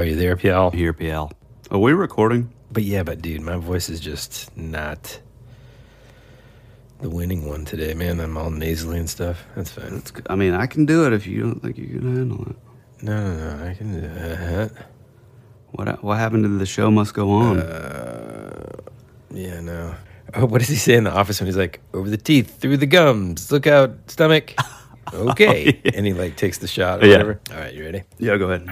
Are you there, PL? Here, PL. Are we recording? But yeah, but dude, my voice is just not the winning one today, man. I'm all nasally and stuff. That's fine. It's, I mean, I can do it if you don't think you can handle it. No, no, no. I can do that. What what happened to the show must go on? Uh, yeah, no. Oh, what does he say in the office when he's like, over the teeth, through the gums, look out, stomach? Okay. Oh, yeah. And he like takes the shot or Yeah. whatever. All right, you ready? yeah, go ahead.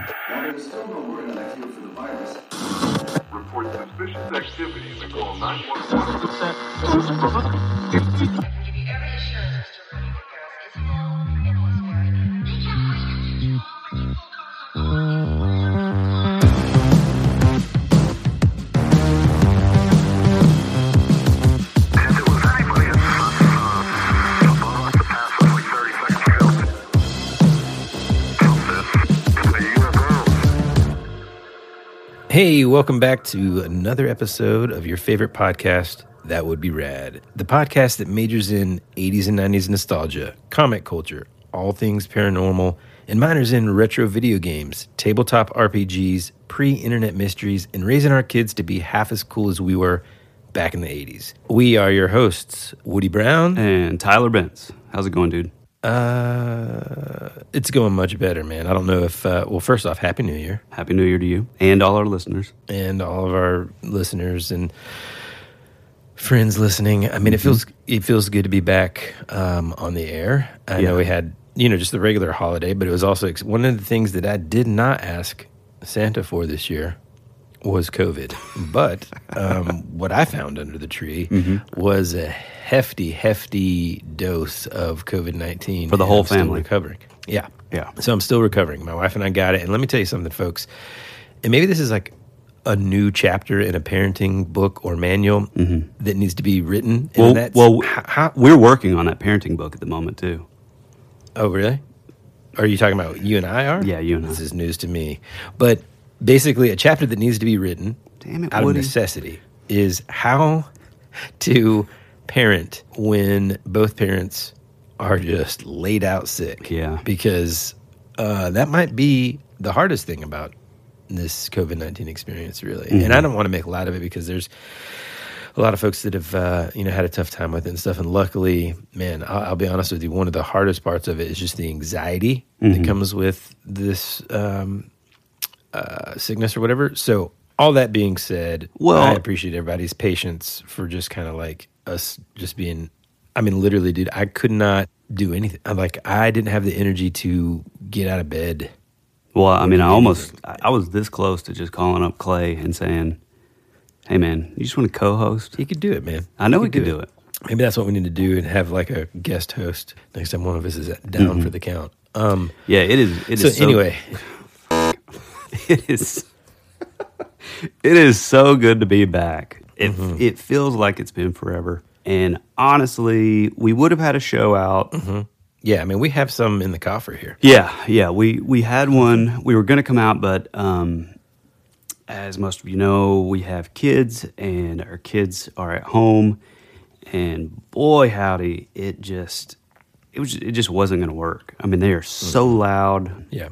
Suspicious activities and call 911. Hey, welcome back to another episode of your favorite podcast, That Would Be Rad. The podcast that majors in 80s and 90s nostalgia, comic culture, all things paranormal, and minors in retro video games, tabletop RPGs, pre internet mysteries, and raising our kids to be half as cool as we were back in the 80s. We are your hosts, Woody Brown. And Tyler Bentz. How's it going, dude? Uh, it's going much better, man. I don't know if, uh, well, first off, Happy New Year. Happy New Year to you and all our listeners. and all of our listeners and friends listening. I mean, it feels it feels good to be back um, on the air. I know we had you know just the regular holiday, but it was also ex- one of the things that I did not ask Santa for this year was COVID. but um, what I found under the tree was a hefty, hefty dose of COVID nineteen For the whole family. Recovering, yeah, Yeah. so I'm still recovering. My wife and I got it. And let me tell you something, folks. And maybe this is like a new chapter in a parenting book or manual that needs to be written. Well, well, how, how- we're working on that parenting book at the moment too. oh, really? Are you talking about you and I are? Yeah, you and I. This is news to me. But basically, a chapter that needs to be written Damn it, out Woody. of necessity is how to parent when both parents are just laid out sick. Yeah. Because uh, that might be the hardest thing about this COVID 19 experience, really. And Mm-hmm. I don't want to make a lot of it because there's a lot of folks that have uh, you know had a tough time with it and stuff. And luckily, man, I'll, I'll be honest with you, one of the hardest parts of it is just the anxiety Mm-hmm. that comes with this um, uh, sickness or whatever. So, all that being said, Well- I appreciate everybody's patience for just kind of like us just being. I mean, literally, dude, I could not do anything. I'm Like, I didn't have the energy to get out of bed. Well, I mean, I almost, I was this close to just calling up Clay and saying, "Hey, man, you just want to co-host?" He could do it, man. I know he could do it. Maybe that's what we need to do and have like a guest host next time one of us is down for the count. Um, Yeah, it is. It so, is. anyway, it is. it is so good to be back. It Mm-hmm. it feels like it's been forever. And honestly, we would have had a show out. yeah, I mean, we have some in the coffer here. Yeah, yeah. We we had one. We were going to come out, but um, as most of you know, we have kids, and our kids are at home. And boy, howdy, it just it was it just wasn't going to work. I mean, they are so loud. Yeah.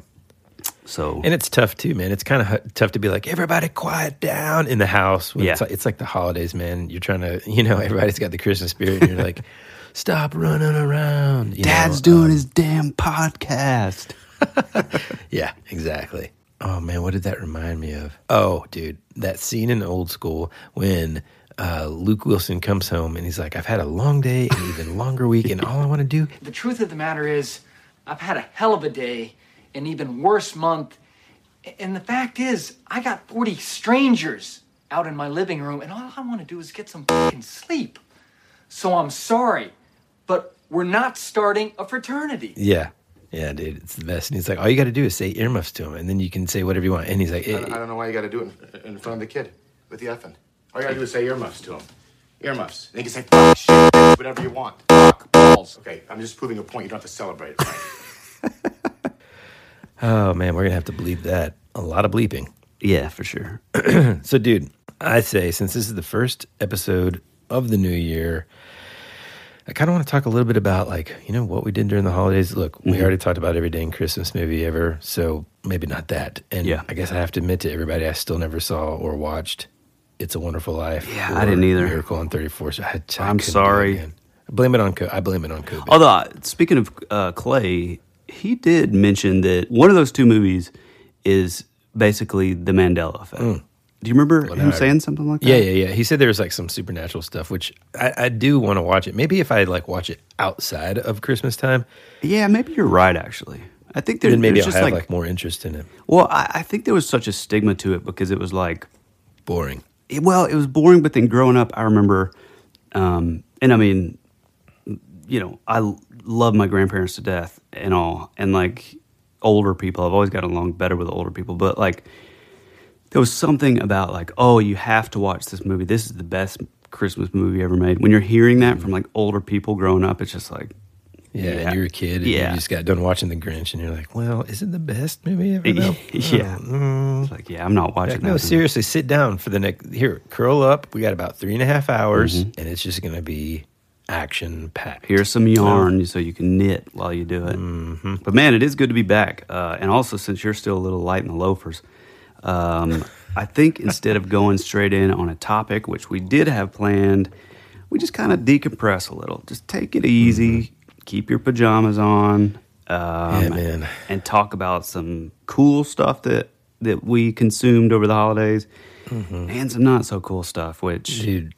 So And it's tough too, man. It's kind of tough to be like, everybody quiet down in the house. when It's, Yeah. like, it's like the holidays, man. You're trying to, you know, everybody's got the Christmas spirit. And you're like, stop running around. you Dad's know? doing Um, his damn podcast. Yeah, exactly. Oh man, what did that remind me of? Oh, dude, that scene in Old School when uh, Luke Wilson comes home and he's like, "I've had a long day, an even longer week, and all I want to do." The truth of the matter is, I've had a hell of a day, an even worse month. And the fact is, I got 40 strangers out in my living room, and all I want to do is get some fucking sleep. So I'm sorry, but we're not starting a fraternity. Yeah, yeah, dude, it's the best. And he's like, "All you got to do is say earmuffs to him, and then you can say whatever you want." And he's like, I eh, don't, I don't know why you got to do it in, in front of the kid with the effing. All you got to do is say earmuffs to him. Earmuffs. And you can say fuck, shit, whatever you want. Fuck, balls. Okay, I'm just proving a point. You don't have to celebrate it, right? "Oh man, we're gonna have to bleep that. A lot of bleeping." Yeah, for sure. So, dude, I say since this is the first episode of the new year, I kind of want to talk a little bit about like you know what we did during the holidays. Look, we already talked about every dang Christmas movie ever, so maybe not that. And Yeah. I guess I have to admit to everybody, I still never saw or watched "It's a Wonderful Life." Yeah, I didn't either. Miracle on Thirty Four. So I, I I'm couldn't do it sorry. I blame it on I blame it on COVID. Although, uh, speaking of uh, Clay, he did mention that one of those two movies is basically the Mandela effect. Do you remember him I- saying something like that? Mm. Yeah, yeah, yeah. He said there was like some supernatural stuff, which I, I do want to watch it. Maybe if I like watch it outside of Christmas time, Yeah, maybe you're right. Actually, I think there, then maybe I'll just have like, like, more interest in it. well, I, I think there was such a stigma to it because it was like Boring. it- well, it was boring. But then growing up, I remember, um, and I mean, you know, I love my grandparents to death and all, and like older people, I've always gotten along better with older people. But like, there was something about like, oh, you have to watch this movie. This is the best Christmas movie ever made. When you're hearing that from like older people growing up, it's just like, Yeah, and you're a kid, and Yeah. you just got done watching The Grinch, and you're like, "Well, is it the best movie ever?" though? yeah, Mm. it's like, yeah, I'm not watching Like, that. no, movie. seriously, sit down for the next. Here, curl up. We got about three and a half hours, Mm-hmm. and it's just to be action packed. Here's some yarn so you can knit while you do it. Mm-hmm. But man, it is good to be back. Uh, and also, since you're still a little light in the loafers, um, I think instead of going straight in on a topic, which we did have planned, we just kind of decompress a little. Just take it easy, keep your pajamas on, um, Mm-hmm. Yeah, and talk about some cool stuff that that we consumed over the holidays, and some not so cool stuff. Which, Mm-hmm. dude.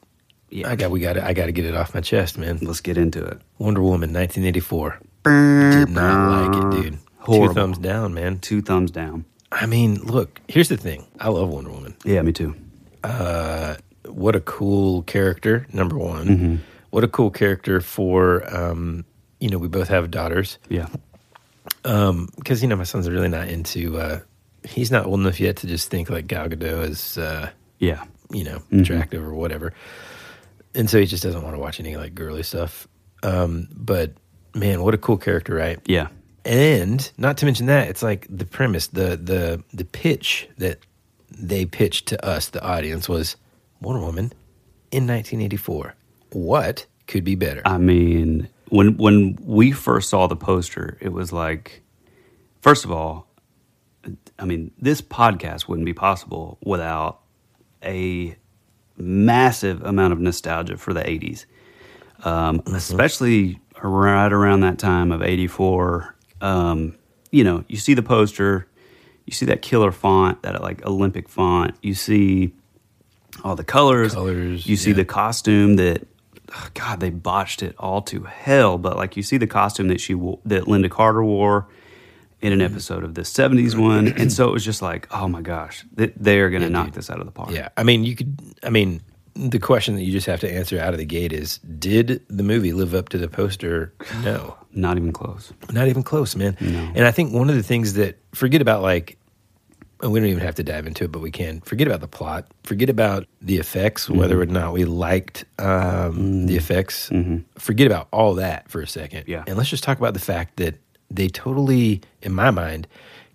Yeah, I got we got I got to get it off my chest, man. let's get into it. Wonder Woman, 1984. Did not like it, dude. Horrible. Two thumbs down, man. Two thumbs down. I mean, look. Here's the thing. I love Wonder Woman. Yeah, me too. What a cool character. Number one. Mm-hmm. What a cool character for. Um, you know, we both have daughters. Yeah. because you know my son's really not into. Uh, he's not old enough yet to just think like Gal Gadot is, uh, Yeah. you know, Mm-hmm. attractive or whatever, and so he just doesn't want to watch any like girly stuff. Um, but man, what a cool character, right? Yeah. And not to mention that it's like the premise, the the the pitch that they pitched to us, the audience, was Wonder Woman in 1984. What could be better? I mean, when when we first saw the poster, it was like, first of all, I mean, this podcast wouldn't be possible without a massive amount of nostalgia for the '80s, um, especially right around that time of '84. Um, you know, you see the poster, you see that killer font, that like Olympic font. You see all the colors. Colors, You see yeah. the costume that, God, they botched it all to hell. But like you see the costume that she that Lynda Carter wore in Mm-hmm. an episode of the '70s one, and so it was just like, oh my gosh, th- they are going to Yeah, knock dude. this out of the park. Yeah, I mean, you could. I mean, the question that you just have to answer out of the gate is: Did the movie live up to the poster? No, not even close. not even close, man. And I think one of the things that forget about like. and We don't even have to dive into it, but we can. Forget about the plot. Forget about the effects, whether or not we liked um, the effects. Forget about all that for a second. Yeah. And let's just talk about the fact that they totally, in my mind,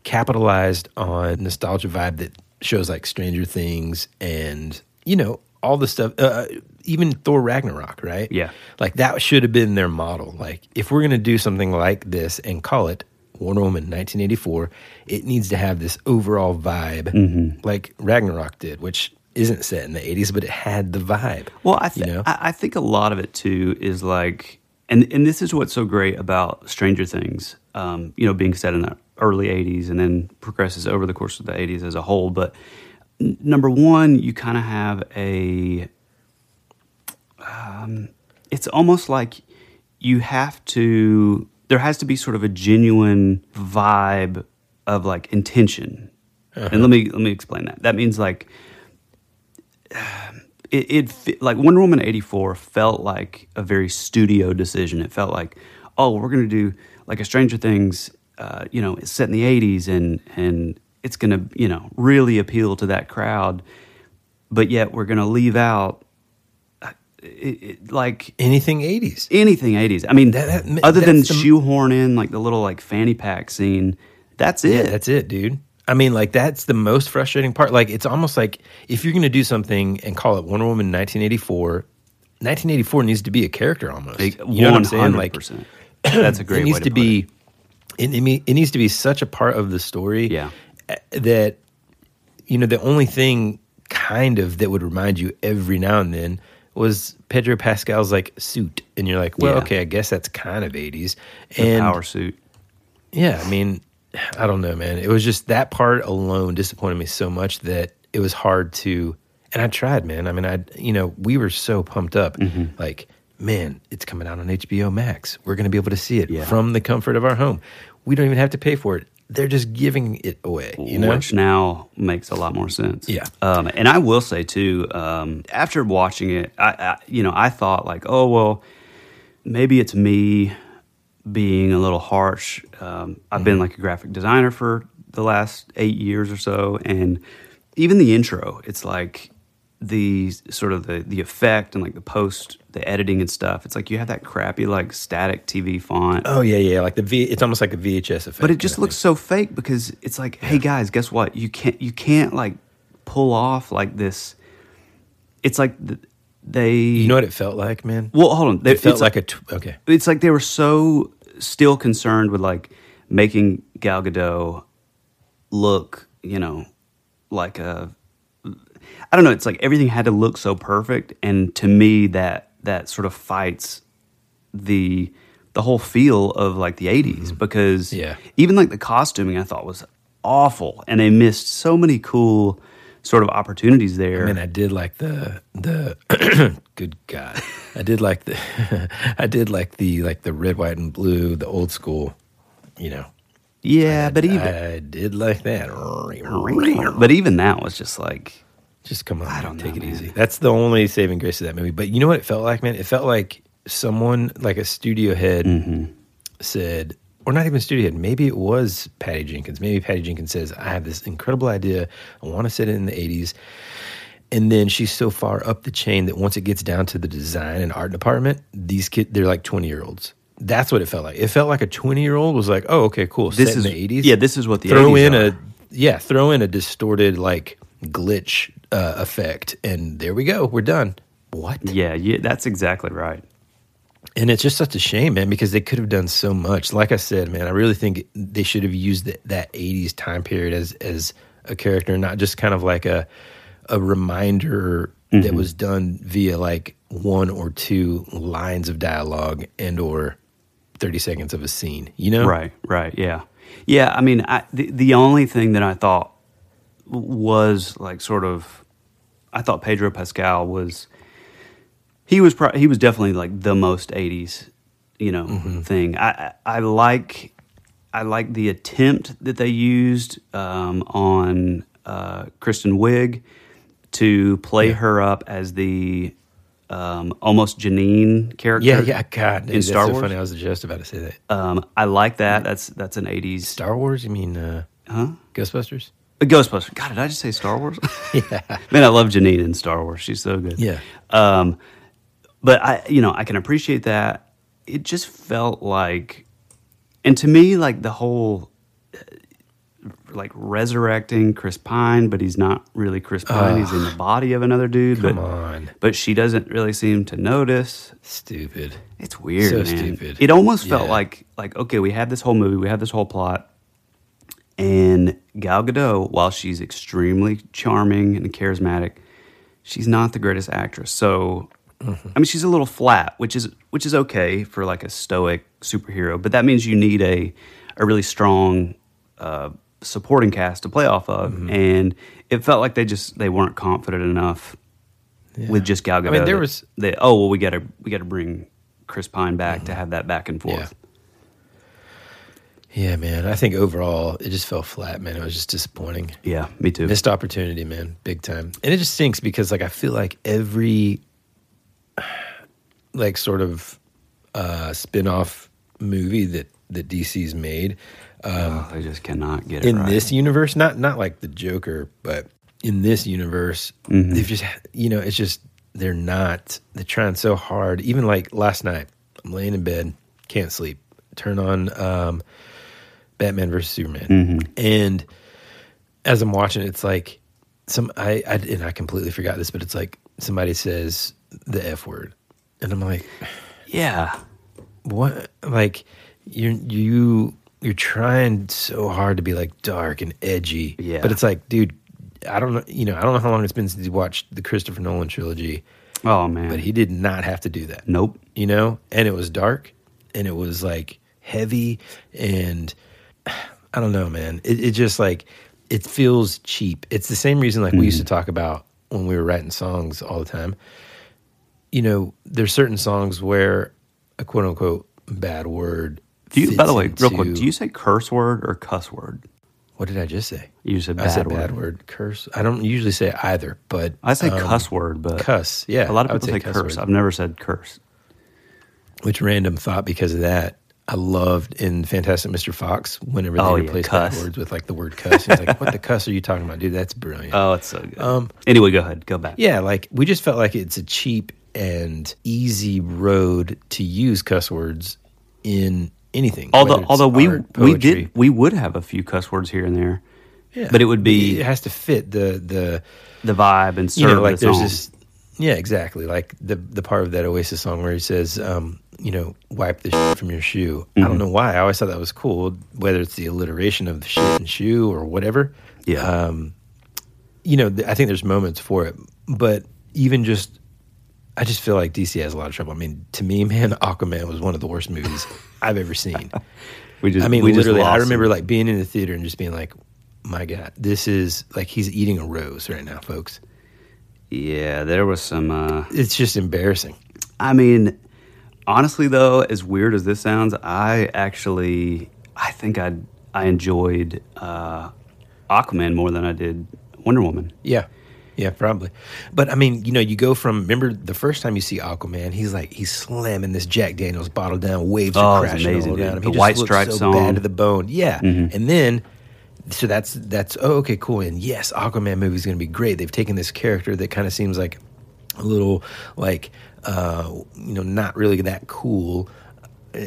capitalized on nostalgia vibe that shows like Stranger Things and you know all the stuff. Uh, even Thor Ragnarok, right? Yeah. Like that should have been their model. Like if we're gonna do something like this and call it Wonder Woman 1984, it needs to have this overall vibe, Mm-hmm. like Ragnarok did, which isn't set in the 80s, but it had the vibe. Well, I, th- you know, I, I think a lot of it too is like, and and this is what's so great about Stranger Things, um, you know, being set in the early '80s and then progresses over the course of the '80s as a whole. But n- number one, you kind of have a, um, it's almost like you have to. There has to be sort of a genuine vibe of like intention. And let me let me explain that. That means like it, it like Wonder Woman eighty four felt like a very studio decision. It felt like, oh, we're gonna do like a Stranger Things, uh, you know, it's set in the eighties and and it's gonna you know really appeal to that crowd, but yet we're gonna leave out uh, it, it, like anything 80s. anything eighties. I mean, That- that- other than the- shoehorn in like the little like fanny pack scene, that's it. Yeah, that's it, dude. I mean, like that's the most frustrating part. Like it's almost like if you're going to do something and call it Wonder Woman 1984, 1984 needs to be a character almost. Like, you know what I'm saying? Like 100%. that's a great it needs to, to, be it. it, it, needs to be such a part of the story Yeah. that you know the only thing kind of that would remind you every now and then was Pedro Pascal's like suit and you're like well Yeah. okay I guess that's kind of 80s The and power suit. yeah I mean I don't know man it was just that part alone disappointed me so much that it was hard to and I tried man I mean I you know we were so pumped up Mm-hmm. like man it's coming out on HBO Max we're going to be able to see it Yeah. from the comfort of our home we don't even have to pay for it they're just giving it away you know which now makes a lot more sense. Yeah. Um, and I will say too, um, after watching it, I, I you know I thought like, oh well, maybe it's me being a little harsh. Um, I've Mm-hmm. been like a graphic designer for the last eight years or so, and even the intro, it's like the sort of the the effect and like the post, the editing and stuff. It's like you have that crappy like static TV font. Oh yeah, yeah. Like the V, it's almost like a VHS effect. But it just looks so fake because it's like, hey guys, guess what? You can't you can't like pull off like this. It's like th- they. You know what it felt like, man? Well, hold on. They, it felt it's like a tw- okay. It's like they were so still concerned with like making Gal Gadot look, you know, like a. I don't know. It's like everything had to look so perfect, and to me, that that sort of fights the the whole feel of like the 80s because Mm-hmm. Yeah. even like the costuming I thought was awful and they missed so many cool sort of opportunities there. I mean, I did like the the. good God, I did like the. I did like the like the red, white, and blue, the old school. You know. yeah, but even I did like that. but even that was just like Just come on, I don't take know, it man. easy. That's the only saving grace of that movie. But you know what it felt like, man? It felt like someone, like a studio head, Mm-hmm. said, or not even a studio head. Maybe it was Patty Jenkins. Maybe Patty Jenkins says, "I have this incredible idea. I want to set it in the '80s." And then she's so far up the chain that once it gets down to the design and art department, these kids, they're like 20 year olds. That's what it felt like. It felt like a 20 year old was like, oh, okay, cool. This Set is- in the 80s. yeah, this is what the throw 80s in are. a yeah, throw in a distorted like glitch uh, effect, and there we go. We're done. What? yeah, yeah, that's exactly right. And it's just such a shame, man, because they could have done so much. Like I said, man, I really think they should have used the, that '80s time period as as a character, not just kind of like a a reminder that Mm-hmm. was done via like one or two lines of dialogue and or thirty seconds of a scene. You know, Right, right, yeah, yeah. I mean, I, the the only thing that I thought was like sort of, I thought Pedro Pascal was, he was pro- he was definitely like the most '80s, you know, Mm-hmm. thing. I, I like I like the attempt that they used um, on uh, Kristen Wiig to play her up as the um, almost Janine character. Yeah, yeah. God, in Star so Wars. funny. I was just about to say that. Um, I like that. That's that's an '80s Star Wars? You mean uh, Huh? Ghostbusters? A Ghostbuster. God, did I just say Star Wars? yeah. Man, I love Janine in Star Wars. She's so good. Yeah. Um, but I, you know, I can appreciate that. It just felt like, and to me, like the whole, uh, like resurrecting Chris Pine, but he's not really Chris Pine. he's in the body of another dude. Come but, on. But she doesn't really seem to notice. Stupid. It's weird, So man. stupid. It almost felt Yeah. like like okay, we have this whole movie, we have this whole plot, and Gal Gadot, while she's extremely charming and charismatic, she's not the greatest actress. So, Mm-hmm. I mean, she's a little flat, which is which is okay for like a stoic superhero, but that means you need a a really strong uh, supporting cast to play off of, Mm-hmm. and it felt like they just they weren't confident enough with just Gal Gadot. I mean, there was- they oh well we got to we got to bring Chris Pine back to have that back and forth. Yeah, man. I think overall it just fell flat, man. It was just disappointing. Yeah, me too. Missed opportunity, man, big time. And it just stinks because like I feel like every like sort of uh spin-off movie that that DC's made oh, they just cannot get it in right. this universe, not not like the Joker, but in this universe, Mm-hmm. they've just you know, it's just they're not they're trying so hard. Even like last night, I'm laying in bed, can't sleep. Turn on um Batman versus Superman. Mm-hmm. And as I'm watching it, it's like some I, I and I completely forgot this, but it's like somebody says the F word. and I'm like, Yeah. what? Like you you you're trying so hard to be like dark and edgy, Yeah. But it's like, dude, I don't know. You know, I don't know how long it's been since you watched the Christopher Nolan trilogy, Oh man. but he did not have to do that. Nope. you know and it was dark and it was like heavy and i don't know man it, it just like it feels cheap it's the same reason like we used to talk about when we were writing songs all the time you know there's certain songs where a quote unquote bad word Do you, by the way, real quick, do you say curse word or cuss word? what did i just say You said i bad said word. bad word curse i don't usually say either but I say um, cuss word, but cuss yeah a lot of people say, cuss curse. word. I've never said curse. Which random thought because of that. I loved in Fantastic Mr. Fox whenever they Oh, replaced bad cuss. words with like the word cuss. He's like, "What the cuss are you talking about, dude? That's brilliant." Oh, it's so good. Um, anyway, go ahead. Go back. yeah, like we just felt like it's a cheap and easy road to use cuss words in anything. Although, although we art, we did we would have a few cuss words here and there, Yeah. but it would be it has to fit the the the vibe and serve you know like the there's song. this yeah exactly like the the part of that Oasis song where he says um you know wipe the shit from your shoe I Mm-hmm. don't know why I always thought that was cool whether it's the alliteration of the shit and shoe or whatever Yeah. um you know th- I think there's moments for it but even just I just feel like DC has a lot of trouble I mean to me man Aquaman was one of the worst movies I've ever seen we just, I mean, we just literally, I remember him. like being in the theater and just being like, "My God, this is like he's eating a rose right now, folks." yeah, there was some. Uh, It's just embarrassing. I mean, honestly, though, as weird as this sounds, I actually I think I I enjoyed uh, Aquaman more than I did Wonder Woman. Yeah, yeah, probably. But I mean, you know, you go from remember the first time you see Aquaman, he's like he's slamming this Jack Daniels bottle down, waves Oh, are crashing amazing, all around him. The he just White Stripes so. Mm-hmm. bad to the bone. Yeah, and then. So that's that's oh okay cool and yes Aquaman movie is going to be great. They've taken this character that kind of seems like a little like uh, you know not really that cool uh,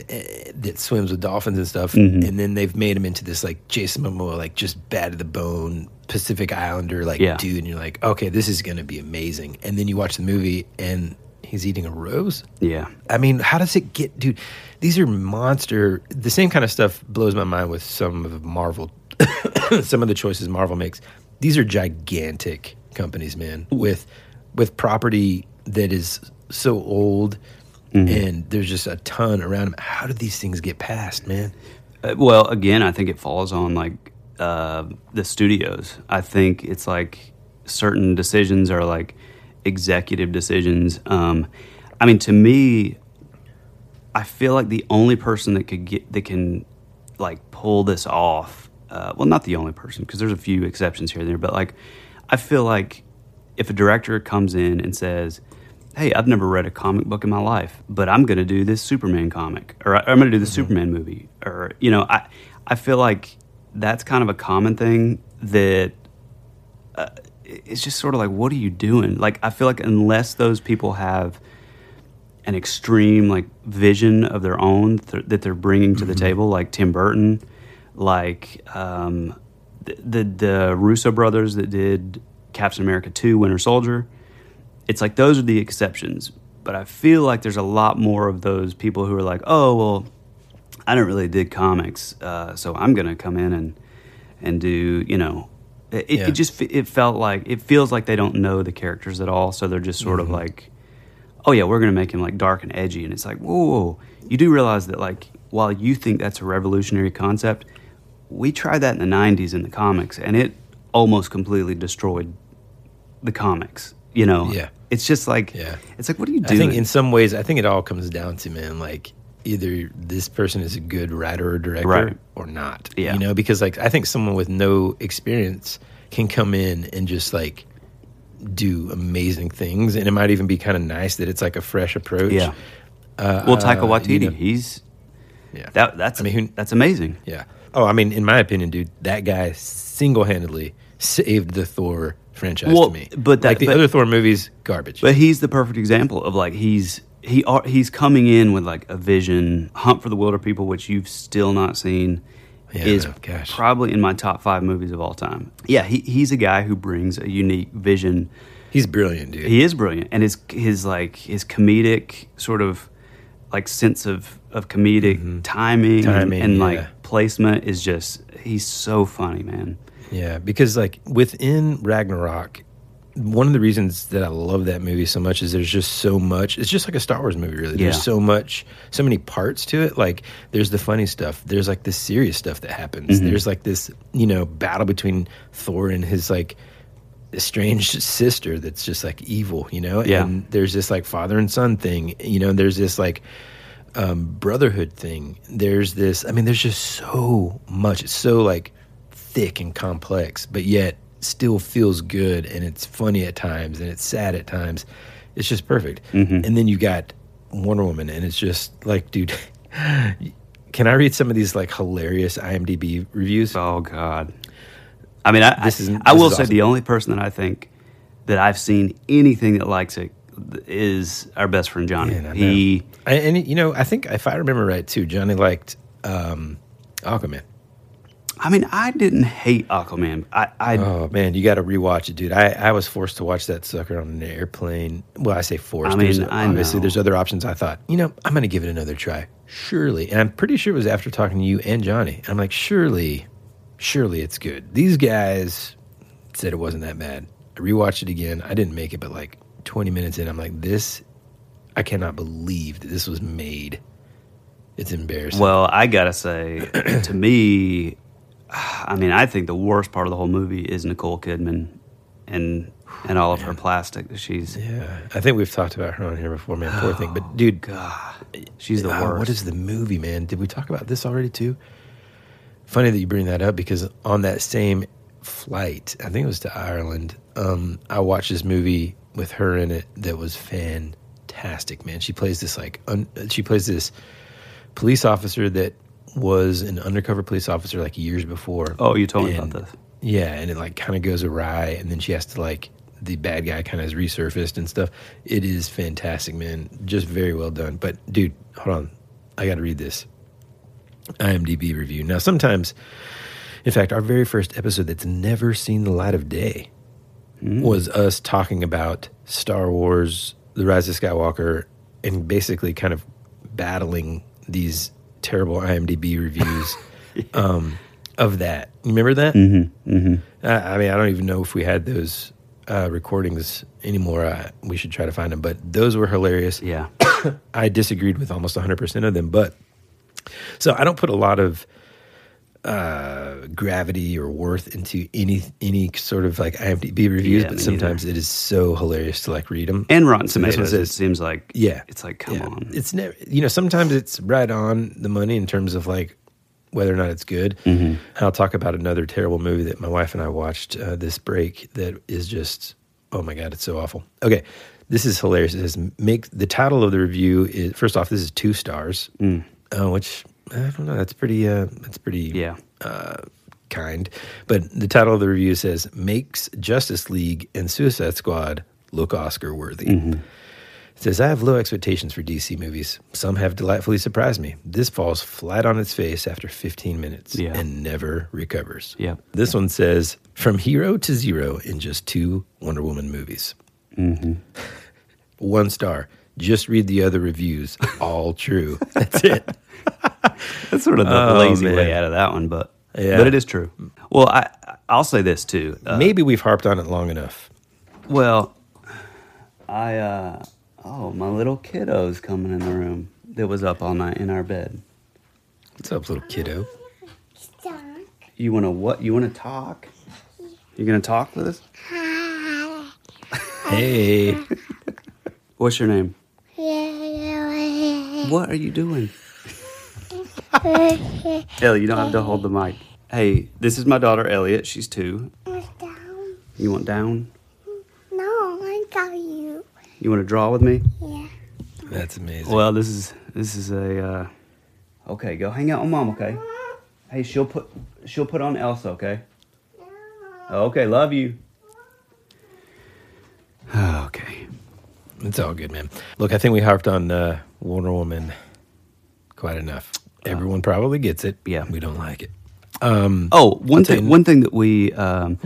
that swims with dolphins and stuff, Mm-hmm. and then they've made him into this like Jason Momoa, like just bad to the bone Pacific Islander like Yeah. dude, and you're like, okay, this is gonna be amazing. And then you watch the movie, and he's eating a rose. Yeah, I mean, how does it get, dude? These are monster. The same kind of stuff blows my mind with some of Marvel, some of the choices Marvel makes. These are gigantic companies, man, with with property that is so old, and there's just a ton around them. How do these things get passed, man? Uh, well, again, I think it falls on like uh, the studios. I think it's like certain decisions are like executive decisions. Um, I mean, to me, I feel like the only person that could get that can like pull this off. Uh, well, not the only person because there's a few exceptions here and there, but like I feel like if a director comes in and says, "Hey, I've never read a comic book in my life, but I'm going to do this Superman comic, or I'm going to do the Superman movie," or you know, I I feel like that's kind of a common thing that uh, it's just sort of like, what are you doing? Like, I feel like unless those people have an extreme like vision of their own th- that they're bringing to the table, like Tim Burton, like um, the, the the Russo brothers that did Captain America two, Winter Soldier. It's like those are the exceptions, but I feel like there's a lot more of those people who are like, oh well, I don't really dig comics, uh, so I'm gonna come in and and do you know. It, Yeah. it just it felt like it feels like they don't know the characters at all, so they're just sort Mm-hmm. of like, oh yeah, we're gonna make him like dark and edgy, and it's like, whoa, whoa. you do realize that like while you think that's a revolutionary concept, we tried that in the '90s in the comics, and it almost completely destroyed the comics. You know, Yeah. it's just like, Yeah. it's like, what are you I doing? think in some ways, I think it all comes down to man, like either this person is a good writer or director Right. or not. Yeah. You know, because like I think someone with no experience can come in and just like do amazing things, and it might even be kind of nice that it's like a fresh approach. yeah. Uh, well, Taika uh, Waititi, you know, he's yeah. that. That's I mean, who- that's amazing. Yeah. Oh, I mean, in my opinion, dude, that guy single handedly saved the Thor franchise Well, to me. but that- like the but- other Thor movies, garbage. But he's the perfect example of like he's he are, he's coming in with like a vision. Hunt for the Wilderpeople, which you've still not seen, Yeah, is no, probably in my top five movies of all time. Yeah, he, he's a guy who brings a unique vision He's brilliant, dude. He is brilliant, and his his like his comedic sort of like sense of of comedic timing, and- Mm-hmm. Timing, and, yeah. like placement is just he's so funny, man. Yeah, because like within Ragnarok, one of the reasons that I love that movie so much is there's just so much. It's just like a Star Wars movie, really. Yeah. There's so much, so many parts to it. Like there's the funny stuff. There's like the serious stuff that happens. Mm-hmm. There's like this, you know, battle between Thor and his like estranged sister that's just like evil, you know. Yeah. And there's this like father and son thing, you know. And there's this like um, brotherhood thing. There's this. I mean, there's just so much. It's so like thick and complex, but yet still feels good and it's funny at times and it's sad at times. It's just perfect. And then you got Wonder Woman, and it's just like, dude. Can I read some of these like hilarious IMDb reviews? Oh God. I mean, I, This is- I, I will is say the only person that I think that I've seen anything that likes it is our best friend Johnny. Man, he I, and you know, I think if I remember right too, Johnny liked um, Aquaman. I mean, I didn't hate Aquaman. I, I Oh man, you got to rewatch it, dude. I, I was forced to watch that sucker on an airplane. Well, I say forced. I mean, there's, I obviously, know. there's other options. I thought, you know, I'm going to give it another try. Surely, and I'm pretty sure it was after talking to you and Johnny. And I'm like, surely, surely it's good. These guys said it wasn't that bad. I rewatched it again. I didn't make it, but like 20 minutes in, I'm like, this. I cannot believe that this was made. It's embarrassing. well, I gotta say, to me, I mean, I think the worst part of the whole movie is Nicole Kidman and and all of her plastic that she's. yeah, I think we've talked about her on here before, man. Poor thing, but dude, God, she's the Uh, worst. What is the movie, man? Did we talk about this already too? Funny that you bring that up because on that same flight, I think it was to Ireland. Um, I watched this movie with her in it that was fantastic, man. She plays this like un, she plays this police officer that was an undercover police officer like years before. Oh, you told me about this. Yeah, and it like kind of goes awry, and then she has to like the bad guy kind of has resurfaced and stuff. It is fantastic, man. Just very well done. But dude, hold on, I got to read this IMDb review. Now, sometimes, in fact, our very first episode that's never seen the light of day was us talking about Star Wars: The Rise of Skywalker, and basically kind of battling these terrible IMDb reviews. um, of that. You remember that? Mm-hmm, mm-hmm. I, I mean, I don't even know if we had those uh, recordings anymore. I, we should try to find them. But those were hilarious. Yeah. I disagreed with almost 100% of them. But so I don't put a lot of uh, gravity or worth into any any sort of like IMDb reviews, Yeah, but sometimes neither. it is so hilarious to like read them. And Rotten Tomatoes, it seems like Yeah. it's like come Yeah. on. It's never, you know, sometimes it's right on the money in terms of like whether or not it's good. Mm-hmm. And I'll talk about another terrible movie that my wife and I watched uh, this break that is just, oh my God, it's so awful. Okay. This is hilarious. It says, make the title of the review is, first off, this is two stars, Mm. uh, which I don't know. That's pretty, uh, that's pretty, Yeah. uh, kind. But the title of the review says, makes Justice League and Suicide Squad look Oscar worthy. Mm-hmm. It says, I have low expectations for DC movies. Some have delightfully surprised me. This falls flat on its face after 15 minutes Yeah. and never recovers. Yeah. This one says, from hero to zero in just two Wonder Woman movies. Mm-hmm. One star. Just read the other reviews. All true. That's it. That's sort of the Oh, lazy man. way out of that one, but Yeah. but it is true. Well, I I'll say this too. Uh, Maybe we've harped on it long enough. well, I uh oh my little kiddo's coming in the room that was up all night in our bed. What's up, little kiddo? You want to what? You want to talk? You gonna talk with us? Hey. What's your name? What are you doing? Ellie, you don't have to hold the mic. Hey, this is my daughter Elliot. She's two. You want down? No, I got you. You want to draw with me? Yeah. That's amazing. Well, this is this is a. Uh, okay, go hang out with mom. Okay. Hey, she'll put she'll put on Elsa. Okay. Okay, love you. Okay. It's all good, man. Look, I think we harped on uh, Wonder Woman quite enough. Everyone probably gets it. yeah. We don't like it. oh, one thing. One thing that we um,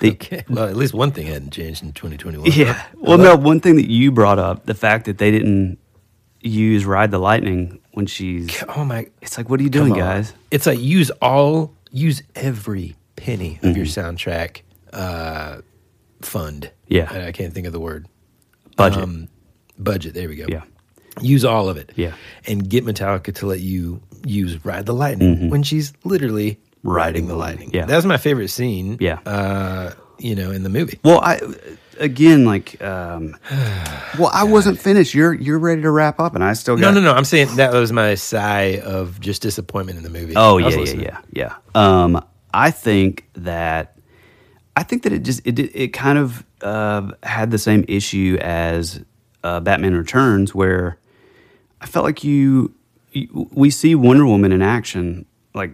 the Okay. Well, at least one thing hadn't changed in 2021. yeah. Well, no, one thing that you brought up, the fact that they didn't use "Ride the Lightning" when she's. Oh my! It's like, what are you doing, guys? It's like use all, use every penny of your Mm-hmm. soundtrack uh, fund. Yeah. I, I can't think of the word. Budget. Um, budget. There we go. Yeah. Use all of it. Yeah. And get Metallica to let you use "Ride the Lightning" when she's literally Riding riding the the lightning. lightning. Yeah. That was my favorite scene. Yeah. Uh, you know, in the movie. Well, I again like. Um, well, I wasn't finished. You're you're ready to wrap up, and I still No, got no, no. I'm saying that was my sigh of just disappointment in the movie. Oh yeah, yeah, yeah, yeah. Um, I think that I think that it just it it kind of uh, had the same issue as uh, Batman Returns, where I felt like you, you we see Wonder Woman in action like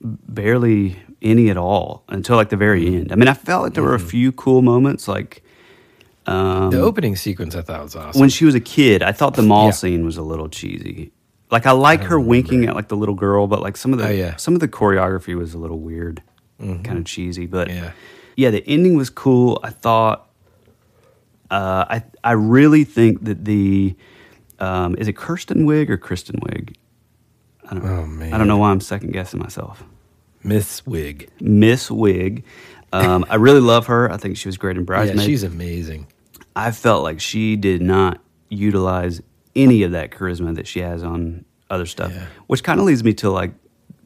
barely any at all until like the very end. I mean, I felt like there were a few cool moments, like um, The opening sequence I thought was awesome. when she was a kid, I thought the mall Yeah. scene was a little cheesy. Like I like her winking at like the little girl, but like some of the Oh, yeah. some of the choreography was a little weird, kind of cheesy. But Yeah. Yeah, the ending was cool. I thought, uh, I I really think that the um, is it Kirsten Wiig or Kristen Wiig? I don't, Oh, man. I don't know why I'm second guessing myself. Miss Wiig. Miss Wiig, um, I really love her. I think she was great in Yeah, she's amazing. I felt like she did not utilize any of that charisma that she has on other stuff, Yeah. which kind of leads me to like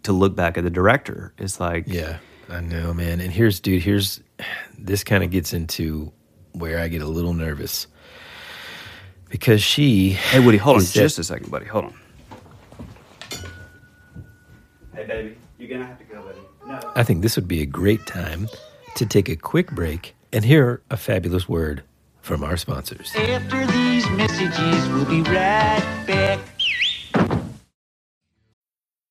to look back at the director. It's like, Yeah, I know, man. And here's, dude, here's this kind of gets into where I get a little nervous because she. hey Woody, hold on just a second, buddy, hold on. Hey baby, you're gonna have to go, buddy. No. I think this would be a great time to take a quick break and hear a fabulous word from our sponsors. After these messages, we'll be right back.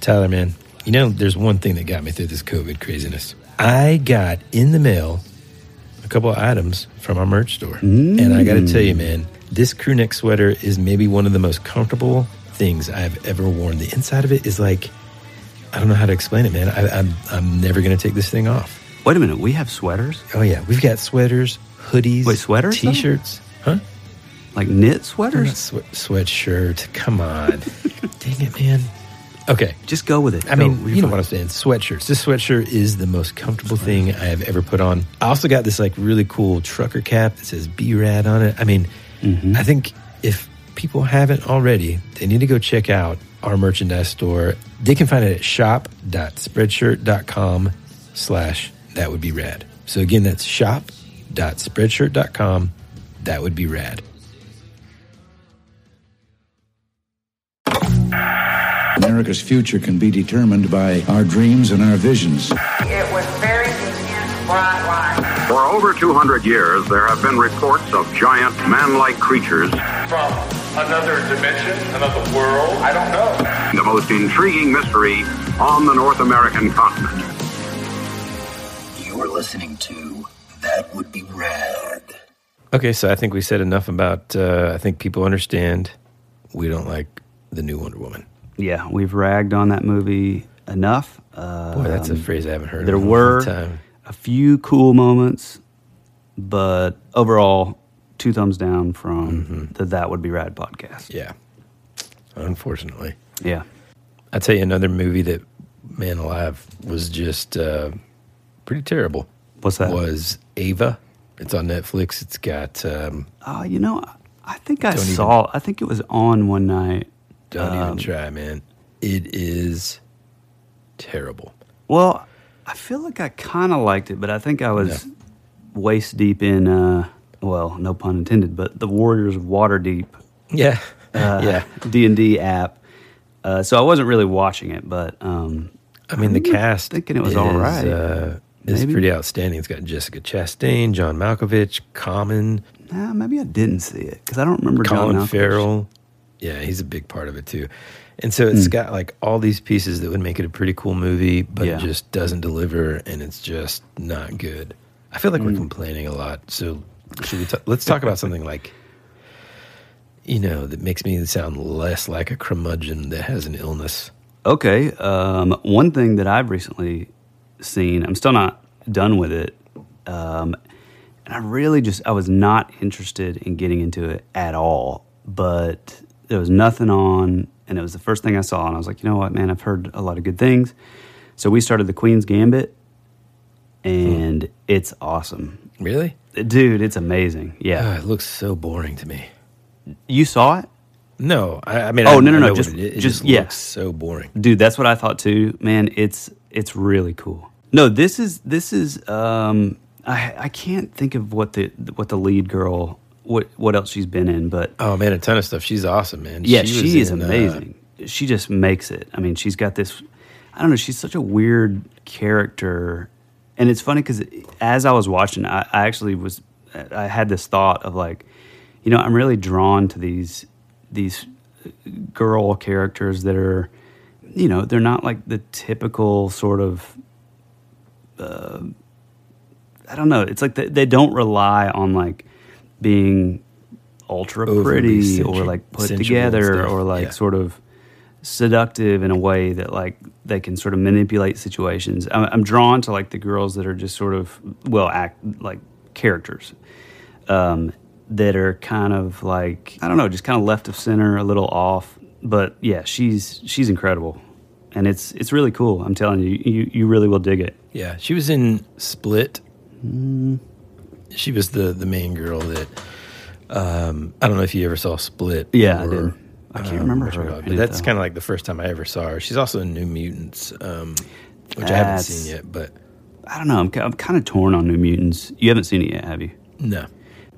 Tyler, man, you know, there's one thing that got me through this COVID craziness. I got in the mail a couple of items from our merch store. And I got to tell you, mm. man, this crew neck sweater is maybe one of the most comfortable things I've ever worn. The inside of it is like, I don't know how to explain it, man. I, I'm, I'm never going to take this thing off. Wait a minute, we have sweaters, Oh, yeah. We've got sweaters, hoodies, Wait, sweaters, t shirts. Huh? like knit sweaters. swe- sweatshirt. Come on. Dang it, man. Okay. Just go with it. I Go. mean, you know what I'm saying. Sweatshirts. This sweatshirt is the most comfortable thing I have ever put on. I also got this like really cool trucker cap that says B Rad on it. I mean, Mm-hmm. I think if people haven't already, they need to go check out our merchandise store. They can find it at shop.spreadshirt.com slash that would be rad. So again, that's shop.spreadshirt.com. That would be rad. America's future can be determined by our dreams and our visions. It was very intense, bright light. For over 200 years, there have been reports of giant man-like creatures. From another dimension, another world, I don't know. The most intriguing mystery on the North American continent. You're listening to That Would Be Rad. Okay, so I think we said enough about. Uh, I think people understand we don't like the new Wonder Woman. Yeah, we've ragged on that movie enough. Uh, Boy, that's a phrase I haven't heard. there a were time. a few cool moments, but overall, two thumbs down from the That Would Be Rad podcast. Yeah, unfortunately. Yeah. I'll tell you another movie that man alive was just uh, pretty terrible. What's that? Was Ava? It's on Netflix. It's got. Um, Oh, you know, I think I Don't even- saw. I think it was on one night. Don't even Um, try, man. It is terrible. Well, I feel like I kind of liked it, but I think I was waist deep in. Uh, well, no pun intended, but the Warriors of Waterdeep. Yeah, uh, yeah. D and D app. Uh, so I wasn't really watching it, but um, I mean, the cast thinking it was is, all right. Uh, is pretty outstanding. It's got Jessica Chastain, John Malkovich, Common, Nah, maybe I didn't see it because I don't remember John Colin Malkovich. Farrell. Yeah, he's a big part of it too. And so it's Mm. got like all these pieces that would make it a pretty cool movie, but Yeah. it just doesn't deliver, and it's just not good. I feel like we're Mm. complaining a lot. So should we? ta- let's talk about something like, you know, that makes me sound less like a curmudgeon that has an illness. Okay. Um, one thing that I've recently seen, I'm still not done with it. Um, and I really just, I was not interested in getting into it at all. But there was nothing on, and it was the first thing I saw. And I was like, you know what, man, I've heard a lot of good things. So we started The Queen's Gambit, and it's awesome. Really? Dude, it's amazing. Yeah. Ah, it looks so boring to me. You saw it? No, I, I mean, oh I, no no no! Just it. It just just yeah. looks so boring. dude. That's what I thought too. Man, it's it's really cool. No, this is this is. Um, I I can't think of what the what the lead girl what what else she's been in, but Oh man, a ton of stuff. She's awesome, man. yeah, was she, is in, uh, amazing. she just makes it. I mean, she's got this. I don't know. She's such a weird character, and it's funny because as I was watching, I, I actually was. I had this thought of like, you know, I'm really drawn to these these girl characters that are, you know, they're not like the typical sort of. Uh, I don't know. It's like they, they don't rely on like being ultra Overly pretty or like put together or like yeah. sort of seductive in a way that like they can sort of manipulate situations. I'm, I'm drawn to like the girls that are just sort of well act like characters um, that are kind of like I don't know, just kind of left of center, a little off. But yeah, she's she's incredible, and it's it's really cool. I'm telling you, you you really will dig it. Yeah, she was in Split. She was the the main girl that. Um, I don't know if you ever saw Split. Yeah, I or, did. I can't um, remember her you call it, in But that's kind of like the first time I ever saw her. She's also in New Mutants, um, which I haven't seen yet. But I don't know. I'm, I'm kind of torn on New Mutants. You haven't seen it yet, have you? no,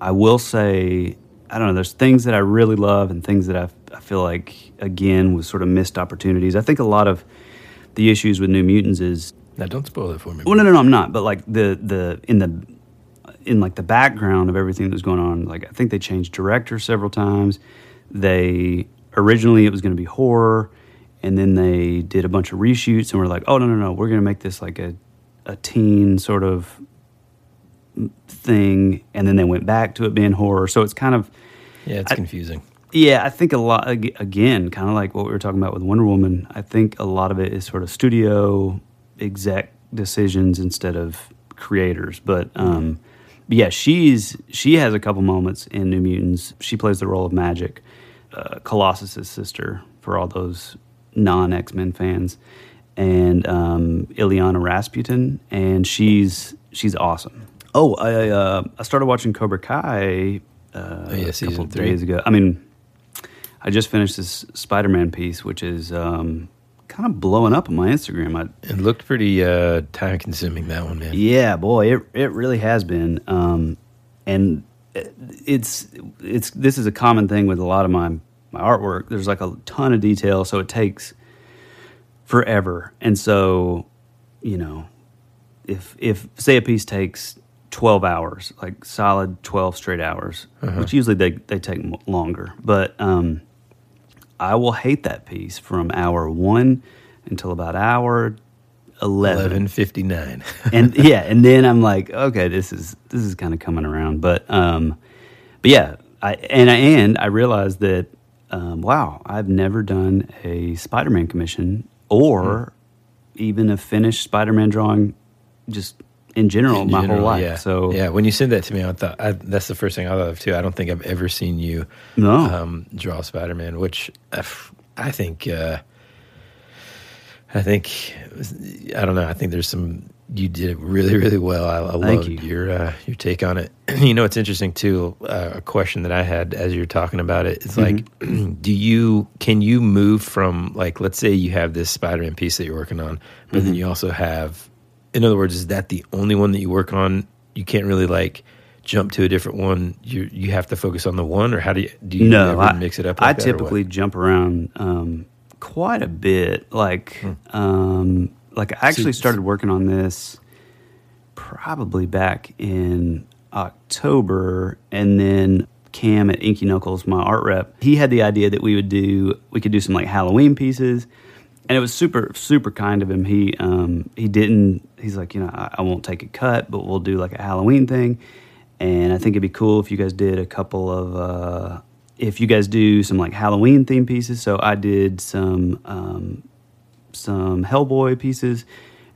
I will say, I don't know. There's things that I really love and things that I, I feel like again was sort of missed opportunities. I think a lot of the issues with New Mutants is now don't spoil it for me. well, no, no, no, I'm not. But like the the in the in like the background of everything that was going on, like I think they changed director several times. They originally it was going to be horror, and then they did a bunch of reshoots, and we're like, oh no, no, no, we're going to make this like a a teen sort of thing, and then they went back to it being horror. So it's kind of Yeah, it's I- confusing. yeah, I think a lot again, kind of like what we were talking about with Wonder Woman. I think a lot of it is sort of studio exec decisions instead of creators. But um, but yeah, she's she has a couple moments in New Mutants. She plays the role of Magik, uh, Colossus's sister, for all those non X Men fans, and um, Illyana Rasputin, and she's she's awesome. Oh, I uh, I started watching Cobra Kai uh, Oh, yeah, a couple three. days ago. I mean, I just finished this Spider-Man piece, which is um, kind of blowing up on my Instagram. I, It looked pretty uh, time consuming that one, man. yeah, boy, it it really has been. Um, and it's it's this is a common thing with a lot of my my artwork. There's like a ton of detail, so it takes forever. And so, you know, if if say a piece takes 12 hours, like solid 12 straight hours, Uh-huh. which usually they they take longer, but um I will hate that piece from hour 1 until about hour 11. Eleven fifty nine. and yeah, and then I'm like, okay, this is this is kind of coming around, but um, but yeah, I and I and I realized that um, wow, I've never done a Spider-Man commission or even a finished Spider-Man drawing, just in general, In my general, whole life. Yeah. So yeah, when you said that to me, I thought I, that's the first thing I thought of too. I don't think I've ever seen you No. um, draw Spider Man, which I, f- I think. Uh, I think I don't know. I think there's some you did it really really well. I, I love you. your uh, your take on it. you know, it's interesting too. Uh, a question that I had as you're talking about it is like, Mm-hmm. do you can you move from like let's say you have this Spider-Man piece that you're working on, but then Mhm. you also have, in other words, is that the only one that you work on? You can't really like jump to a different one. You you have to focus on the one, or how do you do you no, ever I, mix it up? I Like that, typically jump around um, quite a bit. Like, Hmm. um, like I actually So- started working on this probably back in October, and then Cam at Inky Knuckles, my art rep, he had the idea that we would do we could do some like Halloween pieces. And it was super, super kind of him. He um, he didn't. He's like, you know, I, I won't take a cut, but we'll do like a Halloween thing. And I think it'd be cool if you guys did a couple of uh, if you guys do some like Halloween theme pieces. So I did some um, some Hellboy pieces,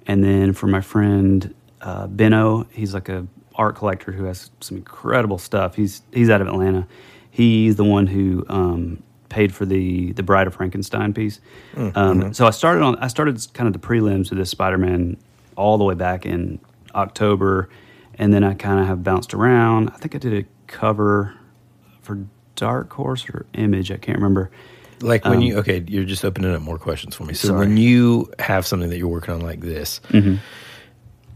and then for my friend uh, Benno, he's like a art collector who has some incredible stuff. He's he's out of Atlanta. He's the one who um, paid for the the Bride of Frankenstein piece. Mm, Um, mhm. So I started on I started kind of the prelims of this Spider Man all the way back in October, and then I kind of have bounced around. I think I did a cover for Dark Horse or Image. I can't remember. Like when Um, you okay, you're just opening up more questions for me. So Sorry. when you have something that you're working on like this, Mhm.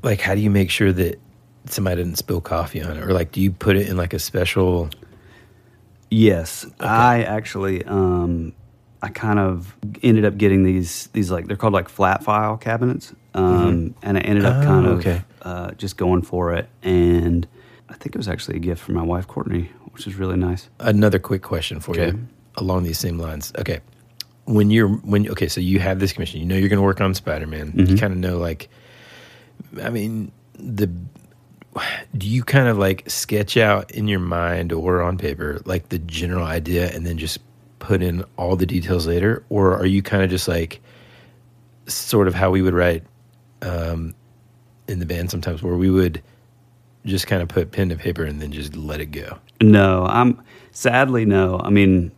like how do you make sure that somebody didn't spill coffee on it, or like do you put it in like a special? Yes, I actually, um, I kind of ended up getting these these like they're called like flat file cabinets, um, Mhm. and I ended up Oh, kind of okay. uh, just going for it, and I think it was actually a gift from my wife Courtney, which is really nice. Another quick question for Okay. you along these same lines. Okay, when you're when okay, so you have this commission, you know you're going to work on Spider Man. You Mhm. kind of know like, I mean the. Do you kind of like sketch out in your mind or on paper like the general idea and then just put in all the details later, or are you kind of just like sort of how we would write um, in the band sometimes, where we would just kind of put pen to paper and then just let it go? No, I'm sadly no. I mean,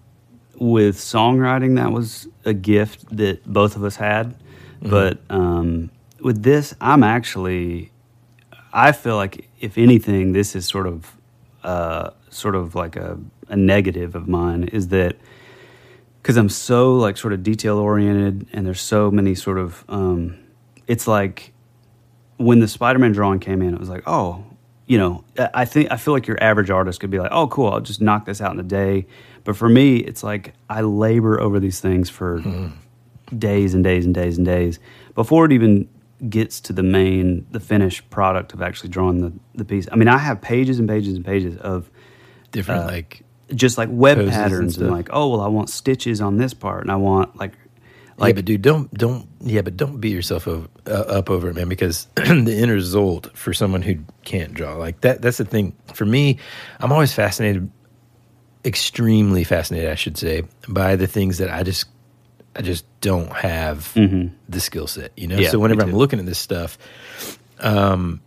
with songwriting, that was a gift that both of us had. Mhm. But um, with this, I'm actually, I feel like if anything, this is sort of, uh, sort of like a, a negative of mine is that because I'm so like sort of detail oriented, and there's so many sort of, um, it's like when the Spider-Man drawing came in, it was like, oh, you know, I- think I feel like your average artist could be like, oh, cool, I'll just knock this out in a day. But for me, it's like I labor over these things for days and days and days and days before it even gets to the main, the finished product of actually drawing the, the piece. I mean, I have pages and pages and pages of Different uh, like just like web poses and patterns and, like, oh well, I want stitches on this part, and I want like yeah, but dude, don't don't yeah, but don't beat yourself over, uh, up over it, man. Because the end result for someone who can't draw like that, that's the thing. For me, I'm always fascinated, extremely fascinated, I should say, by the things that I just I just don't have Mhm. the skill set. You know, Yeah, so whenever I'm looking at this stuff, um,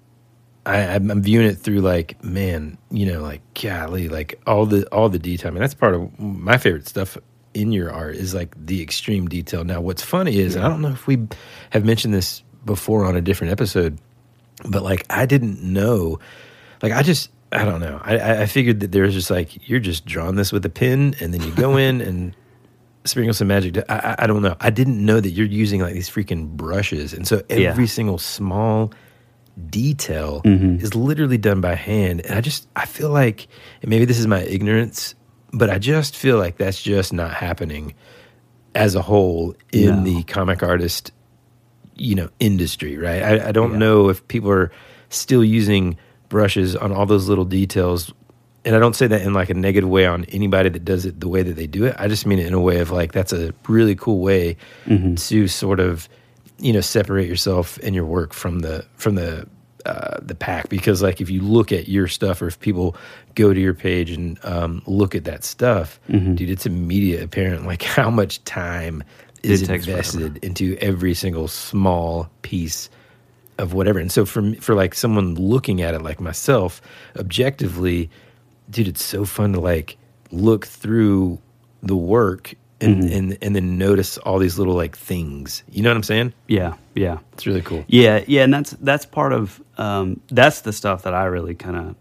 I, I'm I'm viewing it through like, man, you know, like golly, like all the all the detail. I mean, that's part of my favorite stuff in your art is like the extreme detail. Now, what's funny is, and I don't know if we have mentioned this before on a different episode, but like I didn't know, like I just I don't know. I I- figured that there was just like you're just drawing this with a pen, and then you go in and sprinkle some magic. I, I I don't know. I didn't know that you're using like these freaking brushes, and so Yeah. every single small detail Mhm. is literally done by hand. And I just I feel like, and maybe this is my ignorance, but I just feel like that's just not happening as a whole in No. the comic artist, you know, industry. Right? I, I don't Yeah. know if people are still using brushes on all those little details and I don't say that in like a negative way on anybody that does it the way that they do it. I just mean it in a way of like that's a really cool way Mhm. to sort of you know separate yourself and your work from the from the uh, the pack because like if you look at your stuff or if people go to your page and um, look at that stuff, Mhm. dude, it's immediate apparent like how much time is invested into every single small piece of whatever. And so for for like someone looking at it like myself, objectively, dude, it's so fun to like look through the work and Mhm. and and then notice all these little like things. You know what I'm saying? Yeah, yeah. It's really cool. Yeah, yeah, and that's that's part of um, that's the stuff that I really kind of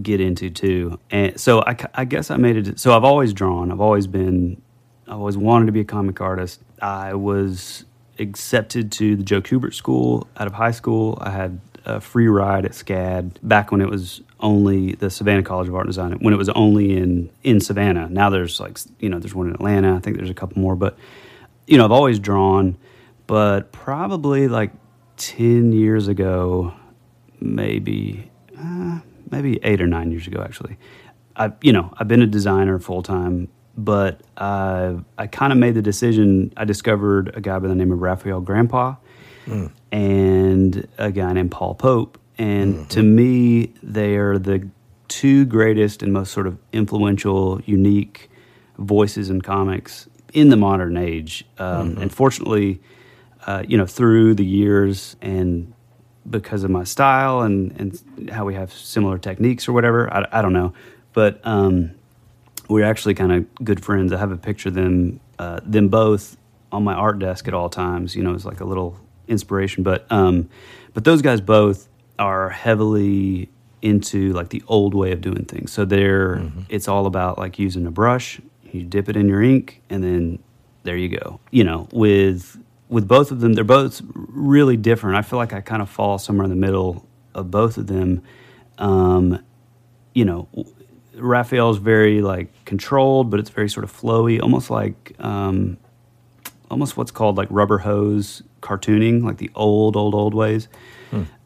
get into too. And so I, I guess I made it. So I've always drawn. I've always been. I always wanted to be a comic artist. I was accepted to the Joe Kubert School out of high school. I had a free ride at SCAD back when it was only the Savannah College of Art and Design. When it was only in in Savannah. Now there's like you know there's one in Atlanta. I think there's a couple more, but you know I've always drawn. But probably like ten years ago, maybe uh, maybe eight or nine years ago, actually. I you know I've been a designer full time, but I I kind of made the decision. I discovered a guy by the name of Rafael Grampá and a guy named Paul Pope, and to me, they are the two greatest and most sort of influential, unique voices in comics in the modern age. Um, And fortunately, uh, you know, through the years and because of my style and, and how we have similar techniques or whatever, I, I don't know. But um, we're actually kind of good friends. I have a picture of them, uh, them both on my art desk at all times. You know, it's like a little inspiration. But um, but those guys both are heavily into like the old way of doing things. So they're it's all about like using a brush. You dip it in your ink, and then there you go. You know, with with both of them, they're both really different. I feel like I kind of fall somewhere in the middle of both of them. Um, you know, Rafael's very like controlled, but it's very sort of flowy, almost like um, almost what's called like rubber hose cartooning, like the old, old, old ways,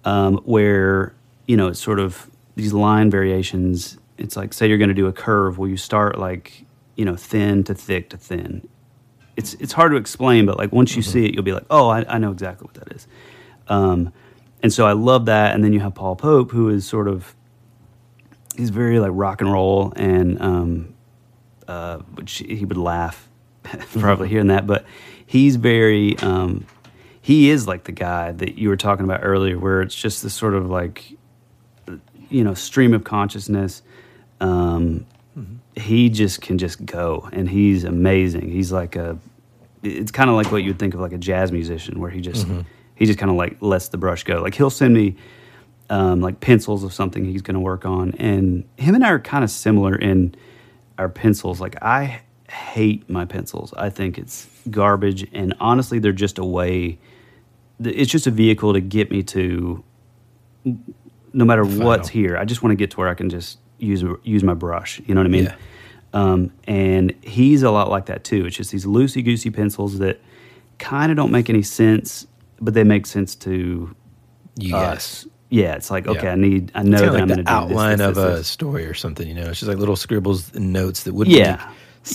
um, where you know it's sort of these line variations. It's like say you're going to do a curve, where you start like you know thin to thick to thin. It's it's hard to explain, but like once you see it, you'll be like, oh, I, I know exactly what that is. Um, and so I love that. And then you have Paul Pope, who is sort of he's very like rock and roll and um, uh, which he would laugh probably hearing that, but he's very um, he is like the guy that you were talking about earlier, where it's just this sort of like you know stream of consciousness. Um, He just can just go, and he's amazing. He's like a it's kind of like what you'd think of like a jazz musician, where he just Mhm. he just kind of like lets the brush go. Like he'll send me um, like pencils of something he's going to work on, and him and I are kind of similar in our pencils. Like I hate my pencils. I think it's garbage, and honestly, they're just a way. It's just a vehicle to get me to no matter what's here. I just want to get to where I can just use use my brush. You know what I mean? Yeah. Um, and he's a lot like that too. It's just these loosey goosey pencils that kind of don't make any sense, but they make sense to You us. Yeah, it's like okay, Yeah. I need. I know that like I'm going to do outline this, of this, a story or something. You know, it's just like little scribbles and notes that wouldn't Yeah. make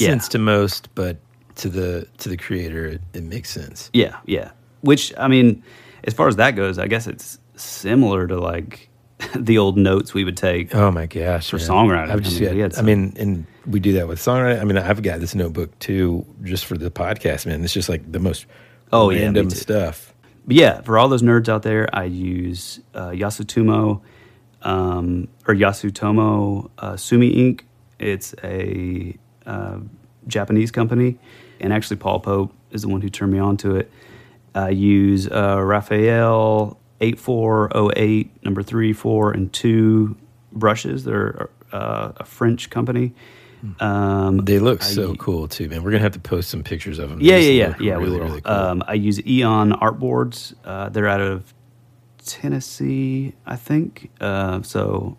Yeah. sense to most, but to the to the creator, it, it makes sense. Yeah, yeah. Which I mean, as far as that goes, I guess it's similar to like the old notes we would take. Oh my gosh, for man. songwriting. I've just I mean, had I mean, and we do that with songwriting. I mean, I've got this notebook too, just for the podcast. Man, it's just like the most Oh, yeah, random too. stuff. But yeah, for all those nerds out there, I use uh, Yasutomo um, or Yasutomo uh, Sumi ink. It's a uh, Japanese company, and actually Paul Pope is the one who turned me on to it. I use uh, Raphael 8408, number three, four, and two brushes. They're uh, a French company. Um, They look I so cool too, man. We're gonna have to post some pictures of them. yeah, yeah, yeah, yeah. really, we will. really cool. um, I use Eon artboards. Uh, they're out of Tennessee, I think. Uh, so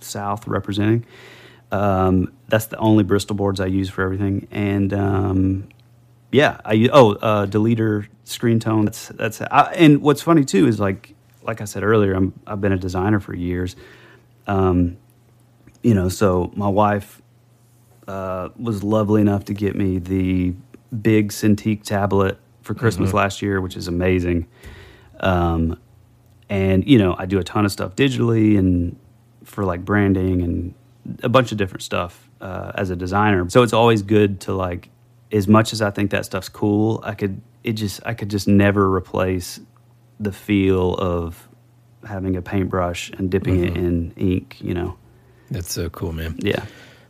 South representing. Um, that's the only Bristol boards I use for everything. And um, yeah, I oh uh, deleter screen tone. That's that's I, and what's funny too is like like I said earlier, I'm I've been a designer for years. Um, you know, so my wife uh, was lovely enough to get me the big Cintiq tablet for Christmas Mhm. last year, which is amazing. Um, and you know, I do a ton of stuff digitally and for like branding and a bunch of different stuff uh, as a designer. So it's always good to like, as much as I think that stuff's cool, I could it just I could just never replace the feel of having a paintbrush and dipping it Mhm. in ink. You know. That's so cool, man. Yeah.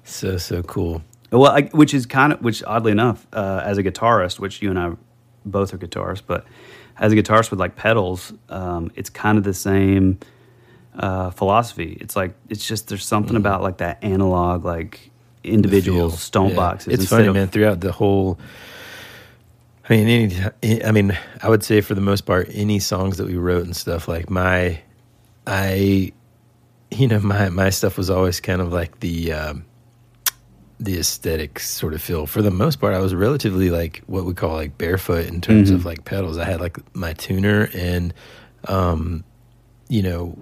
So so cool. Well, I, which is kind of which oddly enough, uh, as a guitarist, which you and I both are guitarists, but as a guitarist with like pedals, um, it's kind of the same uh, philosophy. It's like it's just there's something about like that analog, like individual stomp Yeah. boxes. It's funny, of- man. Throughout the whole, I mean, any, I mean, I would say for the most part, any songs that we wrote and stuff like my, I, you know, my my stuff was always kind of like the. Um, the aesthetic sort of feel. For the most part, I was relatively like what we call like barefoot in terms Mhm. of like pedals. I had like my tuner and, um, you know,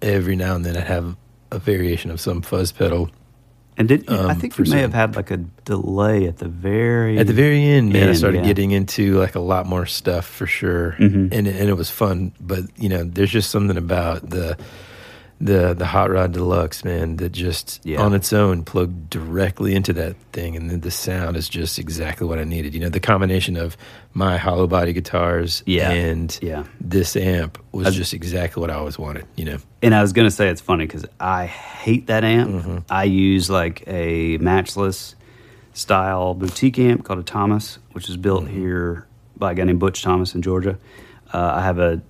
every now and then I'd have a variation of some fuzz pedal. And did I um, think we may have had like a delay at the very At the very end, man, I started yeah. getting into like a lot more stuff for sure, Mhm. and and it was fun. But you know, there's just something about the the the hot rod deluxe, man, that just Yeah. on its own plugged directly into that thing, and then the sound is just exactly what I needed. You know, the combination of my hollow body guitars Yeah. and Yeah. this amp was As- just exactly what I always wanted. You know, And I was gonna say it's funny because I hate that amp. Mm-hmm. I use like a matchless style boutique amp called a Thomas, which is built Mm-hmm. here by a guy named Butch Thomas in Georgia. Uh, I have a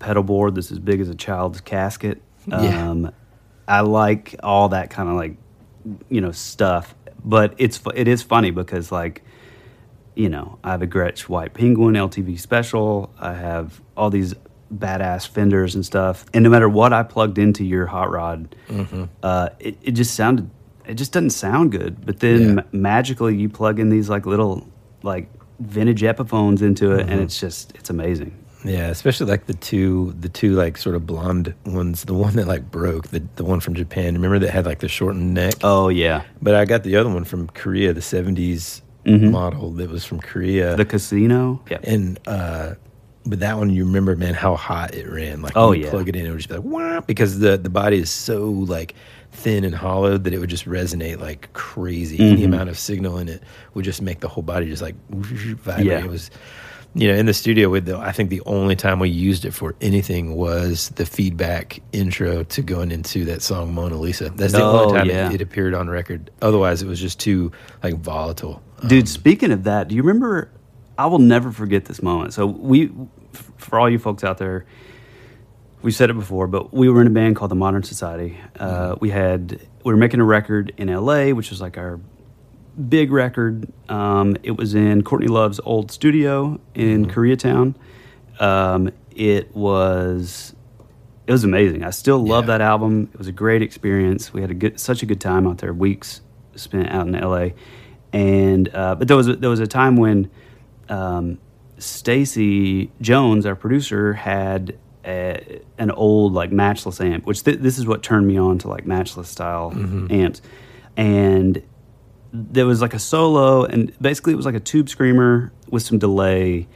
pedal board that's as big as a child's casket. Yeah. Um, I like all that kind of like you know stuff, but it's it is funny because like you know I have a Gretsch White Penguin LTV Special. I have all these badass fenders and stuff, and no matter what I plugged into your hot rod, Mm-hmm. uh, it it just sounded it just doesn't sound good. But then Yeah. ma- magically you plug in these like little like vintage Epiphones into it, Mm-hmm. and it's just it's amazing. Yeah, especially like the two, the two like sort of blonde ones. The one that like broke, the the one from Japan. Remember that had like the shortened neck. Oh yeah, But I got the other one from Korea, the '70s Mhm. model that was from Korea. the casino. Yeah. and uh, but that one, you remember, man, how hot it ran. Like, Oh, you yeah. plug it in, it would just be like wah, because the the body is so like thin and hollowed that it would just resonate like crazy. Any Mhm. amount of signal in it would just make the whole body just like vibrate. Yeah. It was. You know, in the studio with the, I think the only time we used it for anything was the feedback intro to going into that song Mona Lisa. That's the Oh, only time yeah. it, it appeared on record. Otherwise, it was just too like volatile. Dude, speaking of that, do you remember? I will never forget this moment. So we, f- for all you folks out there, we've said it before, but we were in a band called the Modern Society. Uh, we had we were making a record in L.A., which was like our big record. Um, it was in Courtney Love's old studio in Koreatown. Um, it was it was amazing. I still love Yeah. that album. It was a great experience. We had a good such a good time out there. Weeks spent out in L.A. And uh, but there was a, there was a time when um, Stacy Jones, our producer, had a, an old like matchless amp, which th- this is what turned me on to like matchless style amps, and there was like a solo, and basically it was like a tube screamer with some delay,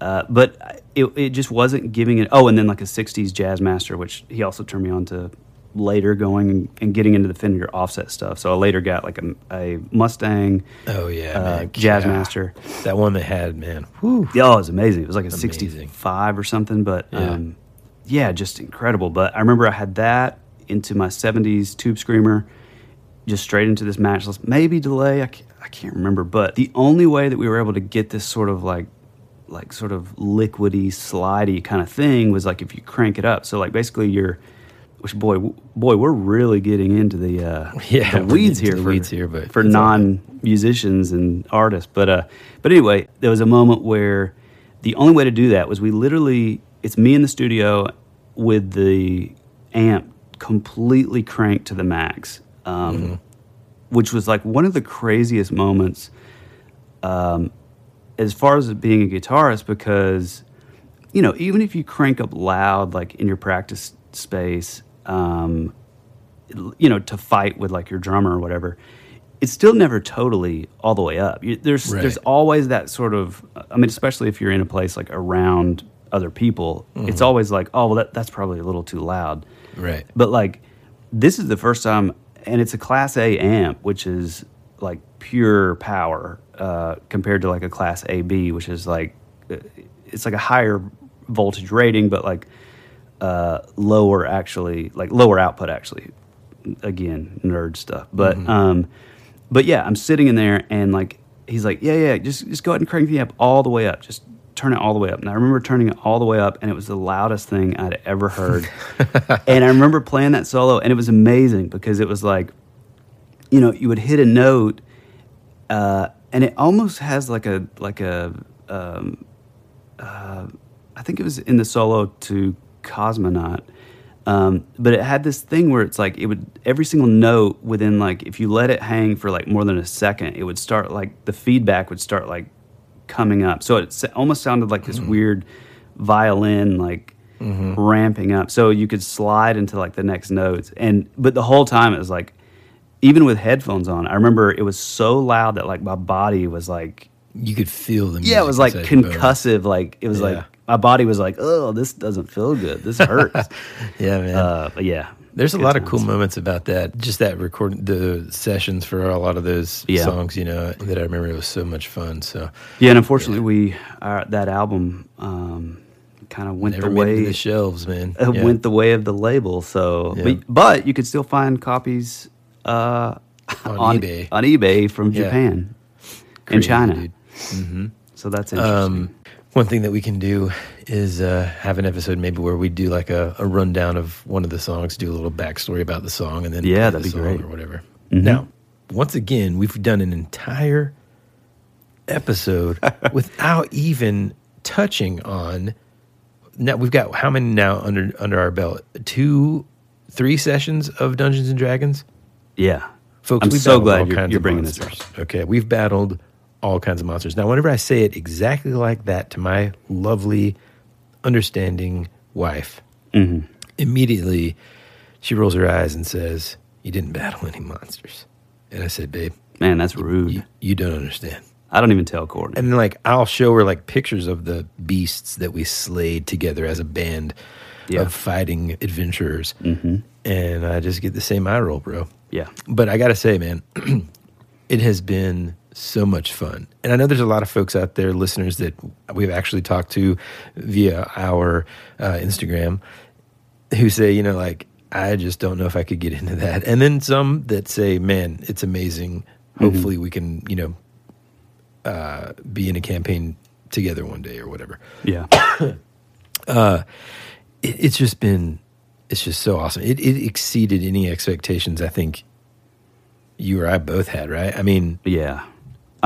uh, but it, it just wasn't giving it. Oh, and then like a '60s jazz master, which he also turned me on to later, going and, getting into the Fender offset stuff. So I later got like a, a Mustang. Oh yeah, uh, jazz Yeah. master. That one they had, man. Whew. Yeah, oh, it was amazing. It was like a Amazing. 65 or something, but Yeah. um, yeah, just incredible. But I remember I had that into my 70s tube screamer, just straight into this matchless, maybe delay. I can't, I can't remember, but the only way that we were able to get this sort of like, like sort of liquidy, slidey kind of thing was like if you crank it up. So like basically you're, which boy, boy, we're really getting into the uh, Yeah, the weeds here the for weeds here, but for non musicians and artists. But uh, but anyway, there was a moment where the only way to do that was we literally it's me in the studio with the amp completely cranked to the max, um, Mm-hmm. which was like one of the craziest moments. Um, as far as being a guitarist, because you know, even if you crank up loud, like in your practice space, um, you know, to fight with like your drummer or whatever, it's still never totally all the way up. You, there's Right. there's always that sort of. I mean, especially if you're in a place like around other people, it's always like, oh, well, that, that's probably a little too loud. Right. But like, this is the first time, and it's a Class A amp, which is like pure power uh, compared to like a Class AB, which is like uh, it's like a higher voltage rating, but like uh, lower actually, like lower output actually. Again, nerd stuff, but um, but yeah, I'm sitting in there and like he's like, yeah, yeah, just just go ahead and crank the amp all the way up. Just turn it all the way up. And I remember turning it all the way up, and it was the loudest thing I'd ever heard. and I remember playing that solo, and it was amazing because it was like, you know, you would hit a note, uh, and it almost has like a like a. Um, uh, I think it was in the solo to Cosmonaut. Um, but it had this thing where it's like it would every single note within like if you let it hang for like more than a second, it would start like the feedback would start like coming up. So it almost sounded like this weird violin like ramping up. So you could slide into like the next notes, and but the whole time it was like even with headphones on, I remember it was so loud that like my body was like You could feel the yeah, it was like concussive. Like it was Yeah. like my body was like, oh, this doesn't feel good. This hurts. Yeah, man. Uh, yeah, There's a lot of cool moments about that. Just that record, the sessions for a lot of those Yeah. songs, you know, that I remember it was so much fun. So Yeah, and unfortunately, we uh, that album um, kind of went never the way the shelves, man. uh, Yeah. went the way of the label. So, Yeah. but, but you could still find copies uh, On eBay. on eBay from Yeah. Japan and China. Mm-hmm. So that's interesting. Um, one thing that we can do is uh, have an episode maybe where we do like a, a rundown of one of the songs, do a little backstory about the song, and then Yeah, that'd the be song great. or whatever. Mhm. Now, once again, we've done an entire episode without even touching on. Now we've got how many now under under our belt? Two, three sessions of Dungeons and Dragons. yeah, Folks, I'm we've so glad all you're, kinds you're of bringing this up. Okay, we've battled all kinds of monsters. Now, whenever I say it exactly like that to my lovely, understanding wife, hmm immediately she rolls her eyes and says, "You didn't battle any monsters." And I said, "Babe, Man, that's rude. you, you don't understand." I don't even tell Courtney. And then, like, I'll show her like pictures of the beasts that we slayed together as a band Yeah. of fighting adventurers, Mhm. and I just get the same eye roll, bro. yeah, But I got to say, man, it has been so much fun. And I know there's a lot of folks out there, listeners, that we've actually talked to via our uh, Instagram who say, you know, like, I just don't know if I could get into that. And then some that say, man, it's amazing. Hopefully we can, you know, uh, be in a campaign together one day or whatever. yeah, It, it's just been, it's just so awesome. It, it exceeded any expectations I think you or I both had, right? I mean, yeah.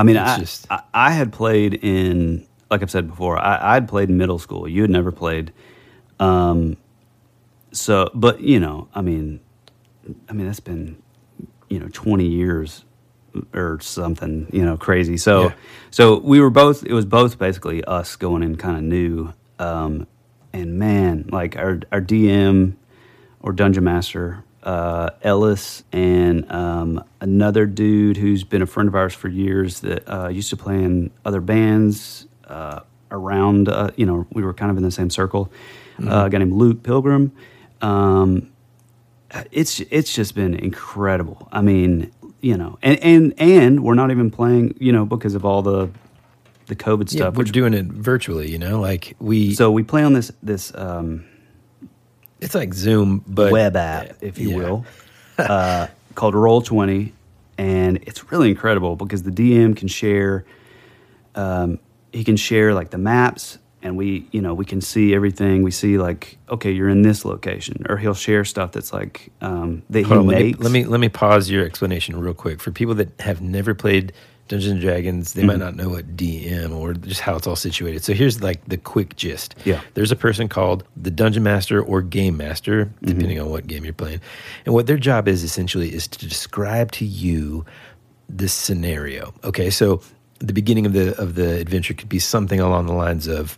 I mean, I, just- I I had played in like I've said before. I I'd played in middle school. You had never played. Um, so, but you know, I mean, I mean that's been you know twenty years or something. You know, crazy. So, Yeah. so we were both. It was both basically us going in kind of new. Um, and man, like our our DM or dungeon master uh, Ellis and um, another dude who's been a friend of ours for years that uh, used to play in other bands uh, around. Uh, you know, we were kind of in the same circle. Uh, a guy named Luke Pilgrim. Um, it's it's just been incredible. I mean, you know, and and and we're not even playing, you know, because of all the the COVID yeah, stuff. we're which- doing it virtually, you know, like we, so we play on this this um, it's like Zoom, but web app, if you Yeah. will, uh, called Roll Twenty, and it's really incredible because the DM can share. Um, he can share like the maps, and we, you know, we can see everything. We see like, okay, you're in this location, or he'll share stuff that's like um, that he Hold on, let, me, let me let me pause your explanation real quick for people that have never played Dungeons and Dragons. They might Mhm. not know what DM or just how it's all situated. So here's like the quick gist. Yeah. there's a person called the Dungeon Master or Game Master, Mm-hmm. depending on what game you're playing, and what their job is essentially is to describe to you this scenario. Okay, so the beginning of the of the adventure could be something along the lines of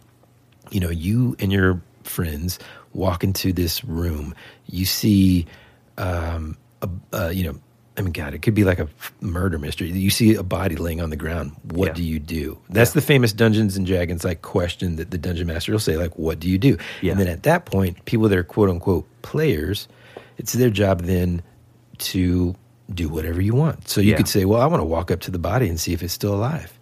you know, you and your friends walk into this room. You see, um, a, uh, you know, I mean, God, it could be like a murder mystery. You see a body laying on the ground. What Yeah. do you do? That's the famous Dungeons and Dragons like question that the dungeon master will say, like, "What do you do?" Yeah. And then at that point, people that are quote unquote players, it's their job then to do whatever you want. So you Yeah. could say, "Well, I want to walk up to the body and see if it's still alive."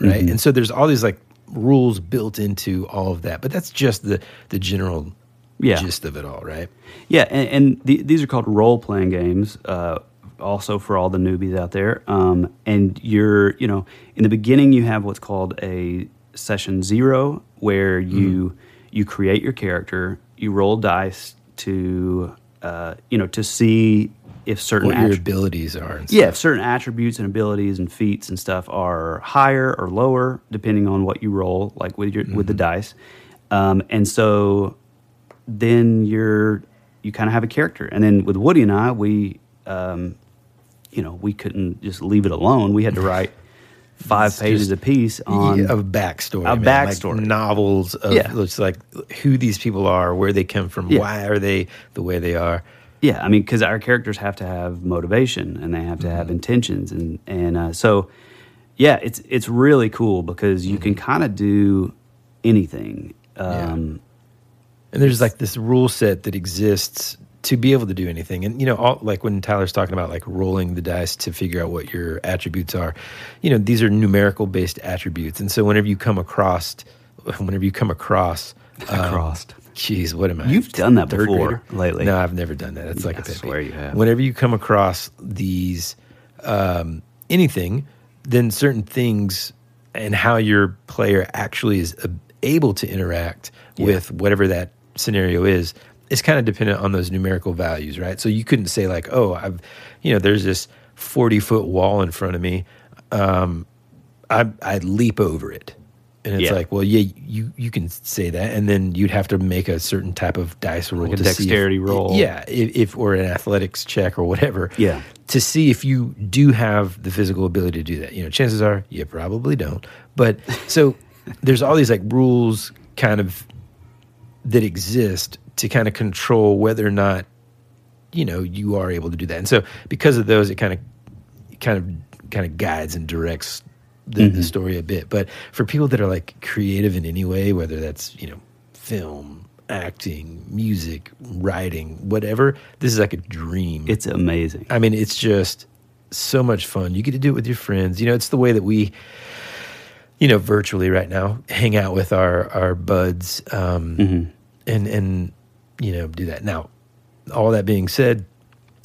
right? Mhm. And so there's all these like rules built into all of that, but that's just the the general Yeah. gist of it all, right? Yeah, and, and the, these are called role playing games uh, also for all the newbies out there. Um, and you're, you know, in the beginning, you have what's called a session zero, where you you create your character, you roll dice to, uh, you know, to see if certain what your attri- abilities are. And yeah, if certain attributes and abilities and feats and stuff are higher or lower depending on what you roll, like with your with the dice. Um, and so then you're you kind of have a character. And then with Woody and I, we um, you know we couldn't just leave it alone. We had to write five It's pages a piece on Yeah, of backstory, a man, backstory. like novels of Yeah. it's like who these people are, where they come from, Yeah. why are they the way they are. Yeah, I mean, because our characters have to have motivation and they have to Mm-hmm. have intentions, and and uh, so yeah, it's it's really cool because you Mm-hmm. can kind of do anything. Um, And there's like this rule set that exists to be able to do anything. And you know, all, like when Tyler's talking about like rolling the dice to figure out what your attributes are, you know, these are numerical based attributes. And so whenever you come across, whenever you come across, um, Across. Geez, what am I? You've done that before grader? lately. No, I've never done that. It's like a pet swear you have. Whenever you come across these um, anything, then certain things and how your player actually is able to interact with whatever that scenario is is kind of dependent on those numerical values, right? So you couldn't say like, oh, I've, you know, there's this forty foot wall in front of me. Um, I I leap over it. And it's Yeah. like, well, yeah, you you can say that, and then you'd have to make a certain type of dice roll, Like a to see if- dexterity roll. yeah, if, if or an athletics check or whatever, Yeah. to see if you do have the physical ability to do that. You know, chances are you probably don't. But so there's all these like rules kind of that exist to kind of control whether or not you know you are able to do that. And so because of those, it kind of kind of kind of guides and directs the, the story a bit. But for people that are like creative in any way, whether that's you know film, acting, music, writing, whatever, this is like a dream. it's amazing. I mean, it's just so much fun. You get to do it with your friends. You know, it's the way that we, you know, virtually right now hang out with our our buds, um, Mm-hmm. and and you know do that. Now, all that being said,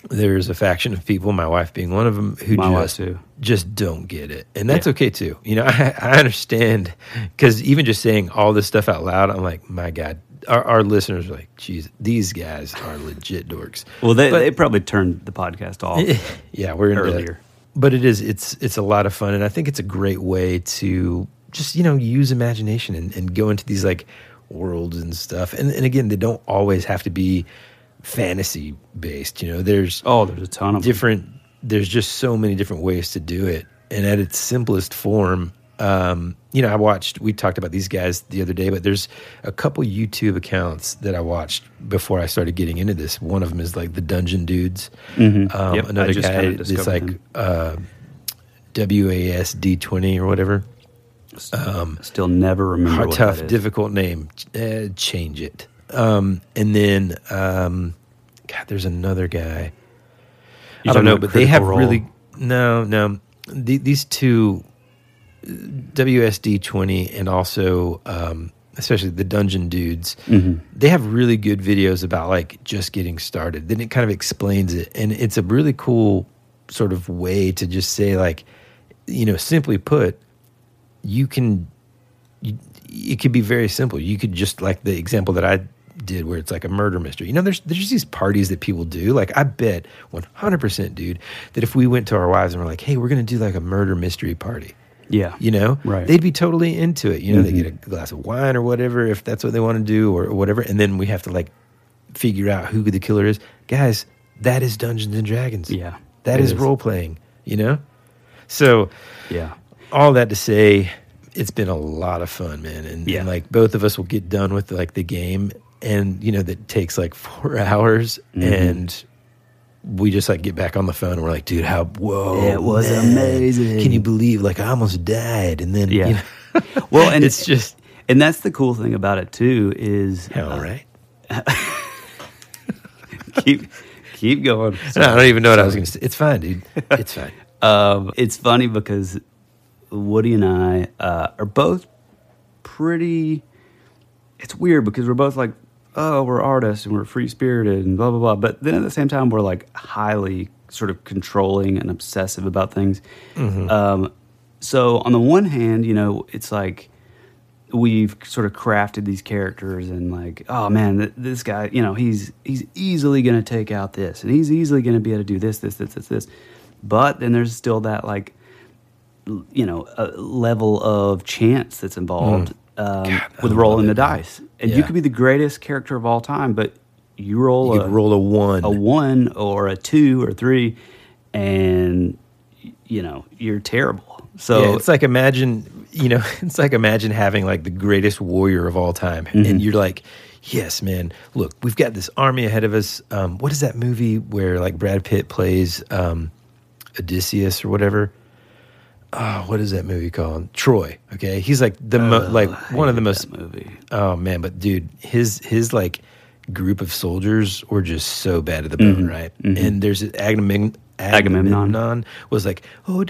there's a faction of people, my wife being one of them, who My just just don't get it, and that's Yeah. okay too. You know, I, I understand because even just saying all this stuff out loud, I'm like, my God. Our, our listeners are like, geez, these guys are legit dorks. Well, they, But- they probably turned the podcast off. yeah, we're into earlier. But it is it's it's a lot of fun and I think it's a great way to just, you know, use imagination and, and go into these like worlds and stuff. And and again, they don't always have to be fantasy based, you know. There's Oh, there's a ton of them. different there's just so many different ways to do it. And at its simplest form, um, you know, I watched we talked about these guys the other day, but there's a couple YouTube accounts that I watched before I started getting into this. One of them is like the Dungeon Dudes. Mhm. Um, Yep, another guy is like uh, WASD twenty or whatever. Um, Still never remember hard, tough, difficult name. Uh, change it. Um, and then, um, God, there's another guy. You I don't know, but they have Role? really no, no. The, these two, WSD twenty, and also um, especially the Dungeon Dudes, Mhm. they have really good videos about like just getting started. Then it kind of explains it, and it's a really cool sort of way to just say like, you know, simply put, you can you, it could be very simple. You could just like the example that I did where it's like a murder mystery. You know, there's there's these parties that people do. Like I bet 100% dude that if we went to our wives and we're like, "Hey, we're going to do like a murder mystery party." Yeah. You know? Right. They'd be totally into it. You know, they Mhm. get a glass of wine or whatever if that's what they want to do or, or whatever and then we have to like figure out who the killer is. Guys, that is Dungeons and Dragons. Yeah. That is, is. role playing, you know? So, Yeah. All that to say it's been a lot of fun man and, Yeah. and like both of us will get done with like the game and you know that takes like four hours Mhm. and we just like get back on the phone and we're like dude how whoa It was man, amazing. can you believe like i almost died and then Yeah. you know, Well, and it's just and that's the cool thing about it too is hell uh, right keep keep going. No, i don't even know what i was gonna say it's fine dude it's fine Um, it's funny because Woody and I uh, are both pretty. It's weird because we're both like, oh, we're artists and we're free spirited and blah blah blah. But then at the same time, we're like highly sort of controlling and obsessive about things. Mhm. Um, so on the one hand, you know, it's like we've sort of crafted these characters and like, oh man, th- this guy, you know, he's he's easily going to take out this, and he's easily going to be able to do this, this, this, this, this. But then there's still that like, you know, a level of chance that's involved um, with rolling the dice, and you could be the greatest character of all time, but you roll You a roll a one. a one or a two or three, and you know you're terrible. So yeah, it's like imagine, you know, it's like imagine having like the greatest warrior of all time, Mhm. and you're like, yes, man. Look, we've got this army ahead of us. Um, what is that movie where like Brad Pitt plays um, Odysseus or whatever? Oh, what is that movie called? Troy. Okay, he's like the mo- Oh, like one of the most movie. Oh man, but dude, his his like group of soldiers were just so bad at the bone, Mhm, right? mhm. And there's Agamemnon, Agamemnon. Agamemnon was like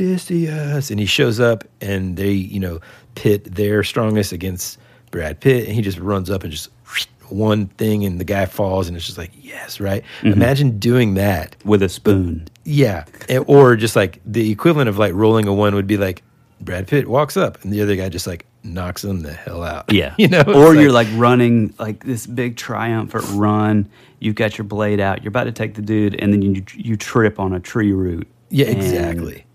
Odysseus, and he shows up, and they you know pit their strongest against Brad Pitt, and he just runs up and just one thing, and the guy falls, and it's just like yes, right? Mhm. Imagine doing that with a spoon. yeah, or just like the equivalent of like rolling a one would be like Brad Pitt walks up, and the other guy just like knocks him the hell out. Yeah. you know, or you're like running like this big triumphant run. You've got your blade out. You're about to take the dude, and then you you trip on a tree root. Yeah, exactly.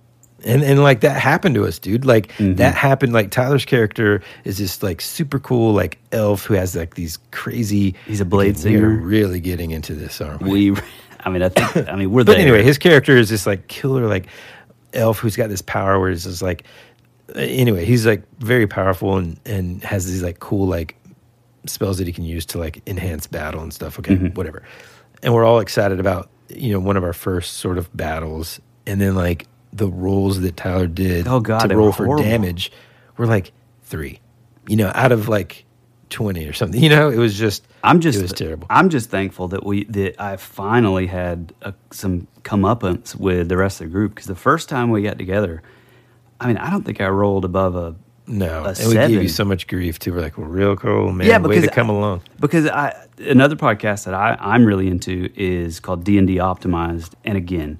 And and like that happened to us, dude. Like Mm-hmm. that happened. Like Tyler's character is this like super cool like elf who has like these crazy. He's a blade are singer. really getting into this, aren't we? We, I mean, I think, I mean, we're but there. anyway, his character is this like killer like elf who's got this power where it's just like. Anyway, he's like very powerful and and has these like cool like spells that he can use to like enhance battle and stuff. Okay, Mhm. whatever. And we're all excited about you know one of our first sort of battles, and then like the rolls that Tyler did Oh, God, to roll for horrible. damage were like three, you know, out of like twenty or something. You know, it was just I'm just it was terrible. I'm just thankful that we that I finally had a, some comeuppance with the rest of the group because the first time we got together, I mean, I don't think I rolled above a No, a and we seven. gave you so much grief too. We're like, well, real cool, man. Yeah, way because to come along. because I another podcast that I I'm really into is called D and D Optimized, and again,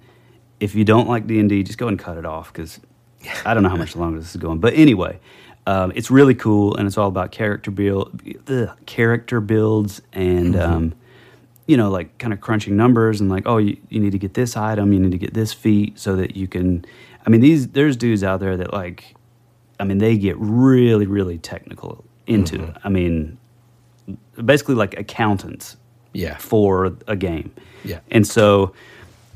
if you don't like D and D, just go and cut it off because I don't know how much longer this is going. But anyway, um, it's really cool, and it's all about character build, ugh, character builds, and Mhm. um, you know, like kind of crunching numbers and like, oh, you, you need to get this item, you need to get this feat, so that you can. I mean, these there's dudes out there that like, I mean, they get really really technical into Mhm. it. I mean, basically like accountants Yeah. for a game. Yeah. And so,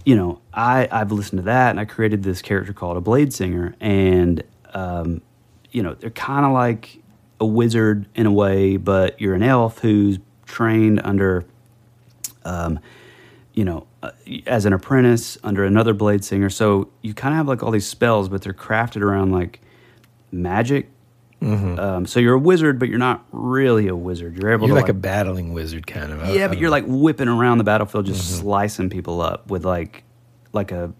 you know, I I've listened to that and I created this character called a Blade Singer and um, you know, they're kind of like a wizard in a way, but you're an elf who's trained under um, you know, uh, as an apprentice under another blade singer. So you kind of have like all these spells, but they're crafted around like magic. Mhm. Um, so you're a wizard, but you're not really a wizard. You're able You're to like, a battling wizard, kind of. I- yeah, I but you're know. like whipping around the battlefield, just Mhm. slicing people up with like, like a,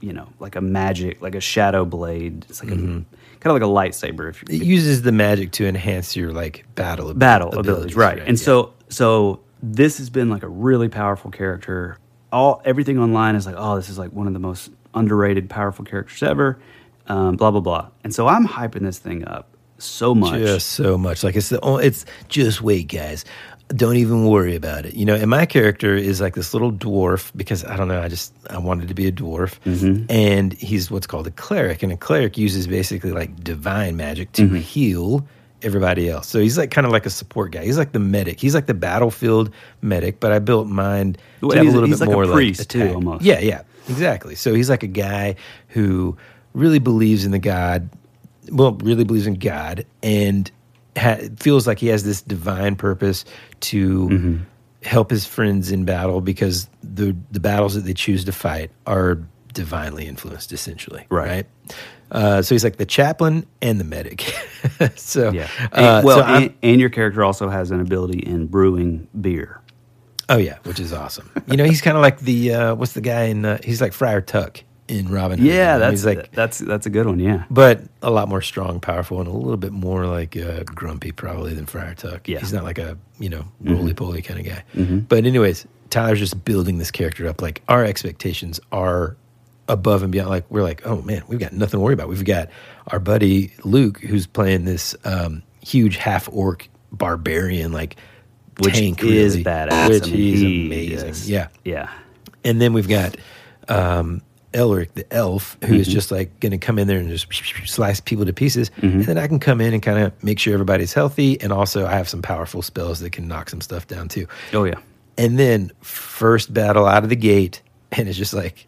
you know, like a magic, like a shadow blade. It's like Mhm. a kind of like a lightsaber. If It uses the magic to enhance your like battle ab- battle abilities, right? And yeah. so, so this has been like a really powerful character. All everything online is like, oh, this is like one of the most underrated, powerful characters ever. Um, blah blah blah. And so I'm hyping this thing up so much. Just so much. Like it's the only, it's just wait, guys. Don't even worry about it. You know, and my character is like this little dwarf because I don't know, I just I wanted to be a dwarf. Mm-hmm. And he's what's called a cleric, and a cleric uses basically like divine magic to Mhm. heal everybody else. So he's like kind of like a support guy. He's like the medic. He's like the battlefield medic, but I built mine to Well, have a little bit like a more priest, too, attack. almost. Yeah, yeah, exactly. So he's like a guy who really believes in the God, well, really believes in God, and ha- feels like he has this divine purpose to Mm-hmm. help his friends in battle because the the battles that they choose to fight are divinely influenced, essentially. Right. Uh, so he's like the chaplain and the medic. so Yeah. uh, well, so and, and your character also has an ability in brewing beer. Oh yeah, which is awesome. You know, he's kind of like the uh, what's the guy in? Uh, he's like Friar Tuck in Robin Hood. Yeah, that's he's like, that's that's a good one. Yeah. but a lot more strong, powerful, and a little bit more like uh, grumpy probably than Friar Tuck. Yeah. he's not like a you know roly poly kind of guy. Mhm. But anyways, Tyler's just building this character up. Like our expectations are above and beyond. Like we're like, oh man, we've got nothing to worry about. We've got our buddy Luke who's playing this um, huge half orc barbarian, like Which tank is really, badass. Which I mean, he's he amazing. is- Yeah, yeah. And then we've got um, Elric, the elf, who is Mhm. just like going to come in there and just slice people to pieces. Mhm. And then I can come in and kind of make sure everybody's healthy. And also, I have some powerful spells that can knock some stuff down too. Oh yeah. And then first battle out of the gate, and it's just like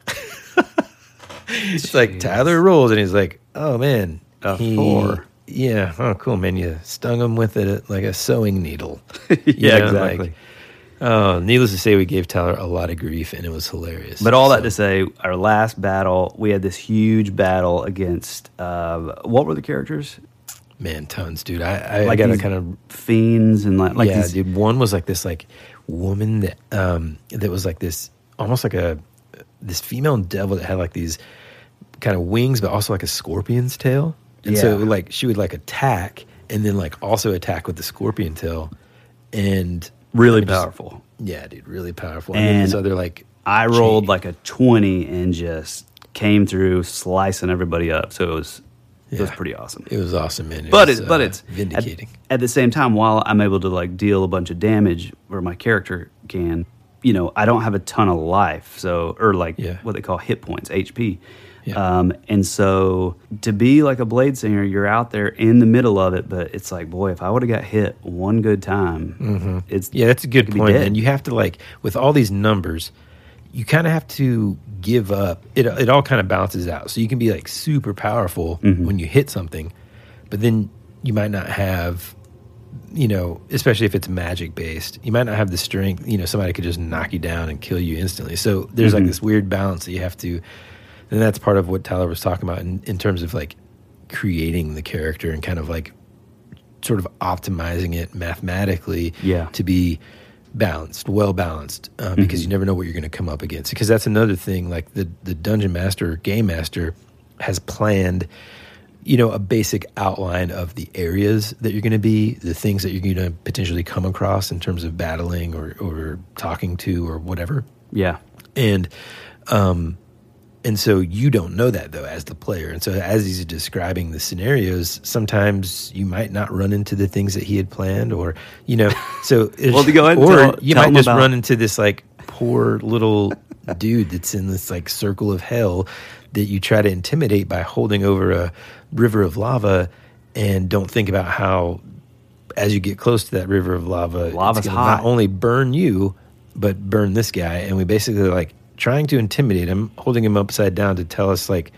it's like Tyler rolls, and he's like, "Oh man, A he- four. Yeah. Oh, cool, man. You stung him with it like a sewing needle. Yeah, You know, exactly. like- oh, needless to say, we gave Tyler a lot of grief, and it was hilarious. But all So- that to say, our last battle, we had this huge battle against uh, what were the characters? Man, tons, dude. I, I, Like gotta these kind of fiends and like, like yeah, these, dude. One was like this like woman that um that was like this almost like a this female devil that had like these kind of wings, but also like a scorpion's tail. And so Yeah. like she would like attack and then like also attack with the scorpion tail, and Really just- powerful. yeah, dude, really powerful. And, then and this other like I rolled like a twenty and just came through slicing everybody up. So it was it was pretty awesome. it was awesome, man. It but was, it's but uh, it's vindicating. At, at the same time, while I'm able to like deal a bunch of damage, where my character can, you know, I don't have a ton of life, so or like Yeah. what they call hit points, HP. Yeah. Um, and so to be like a blade singer, you're out there in the middle of it, but it's like, boy, if I would have got hit one good time, Mhm. it's yeah, that's a good point. And you have to like with all these numbers, you kind of have to give up. It it all kind of balances out. So you can be like super powerful Mhm. when you hit something, but then you might not have, you know, especially if it's magic based, you might not have the strength. You know, somebody could just knock you down and kill you instantly. So there's like Mhm. this weird balance that you have to. And that's part of what Tyler was talking about in, in terms of like creating the character and kind of like sort of optimizing it mathematically Yeah. to be balanced, well balanced, um, because Mhm. you never know what you're going to come up against. Because that's another thing. Like the the dungeon master, or game master, has planned, you know, a basic outline of the areas that you're going to be, the things that you're going to potentially come across in terms of battling or or talking to or whatever. yeah, And um and so you don't know that though as the player. And so as he's describing the scenarios, sometimes you might not run into the things that he had planned or you know, so Well, to go ahead or tell- you tell might just about- run into this like poor little dude that's in this like circle of hell that you try to intimidate by holding over a river of lava and don't think about how as you get close to that river of lava, Lava's it's gonna hot. not only burn you, but burn this guy. And we basically like trying to intimidate him, holding him upside down to tell us like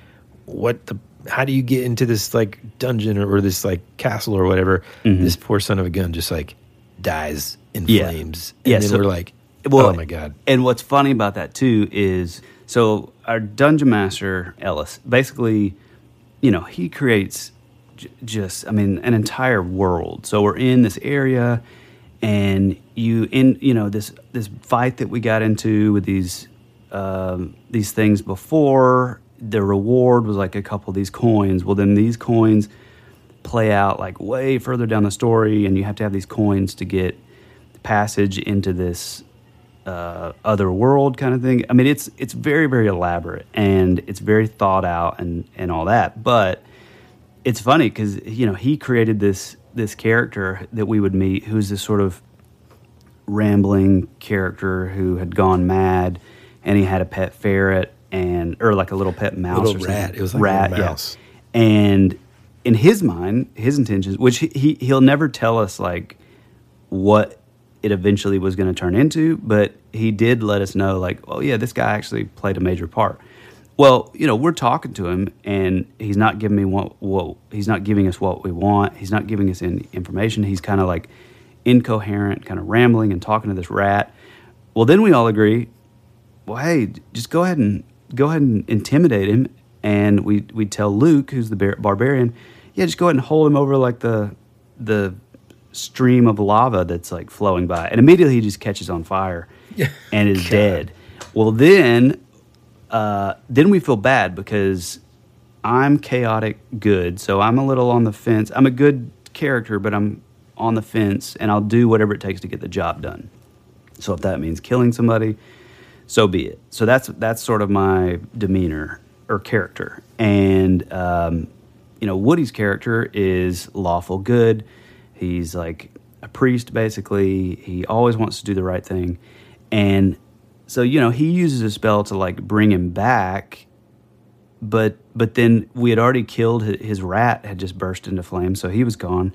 what the how do you get into this like dungeon or, or this like castle or whatever. Mhm. This poor son of a gun just like dies in Yeah. flames. And Yeah, then so- we're like, Well, oh my god. And what's funny about that too is so our dungeon master Ellis basically, you know, he creates j- just I mean an entire world. So we're in this area, and you in you know this this fight that we got into with these um, these things before. The reward was like a couple of these coins. Well, then these coins play out like way further down the story, and you have to have these coins to get passage into this uh, other world kind of thing. I mean, it's it's very very elaborate and it's very thought out and and all that. But it's funny because you know he created this this character that we would meet, who's this sort of rambling character who had gone mad, and he had a pet ferret and or like a little pet mouse Little or rat. something. It was like a rat, yeah. mouse. And in his mind, his intentions, which he, he he'll never tell us like what it eventually was going to turn into, but he did let us know, like, oh yeah, this guy actually played a major part. Well, you know, we're talking to him, and he's not giving me what, what he's not giving us what we want. He's not giving us any information. He's kind of like incoherent, kind of rambling and talking to this rat. Well, then we all agree, well, hey, just go ahead and go ahead and intimidate him. And we we tell Luke, who's the bar- barbarian, yeah, just go ahead and hold him over like the the stream of lava that's like flowing by, and immediately he just catches on fire and is dead. Well, then uh, then we feel bad because I'm chaotic good, so I'm a little on the fence. I'm a good character, but I'm on the fence, and I'll do whatever it takes to get the job done. So if that means killing somebody, so be it. So that's that's sort of my demeanor or character. And um, you know, Woody's character is lawful good. He's like a priest basically. He always wants to do the right thing. And so, you know, he uses a spell to like bring him back but but then we had already killed his, rat had just burst into flames so he was gone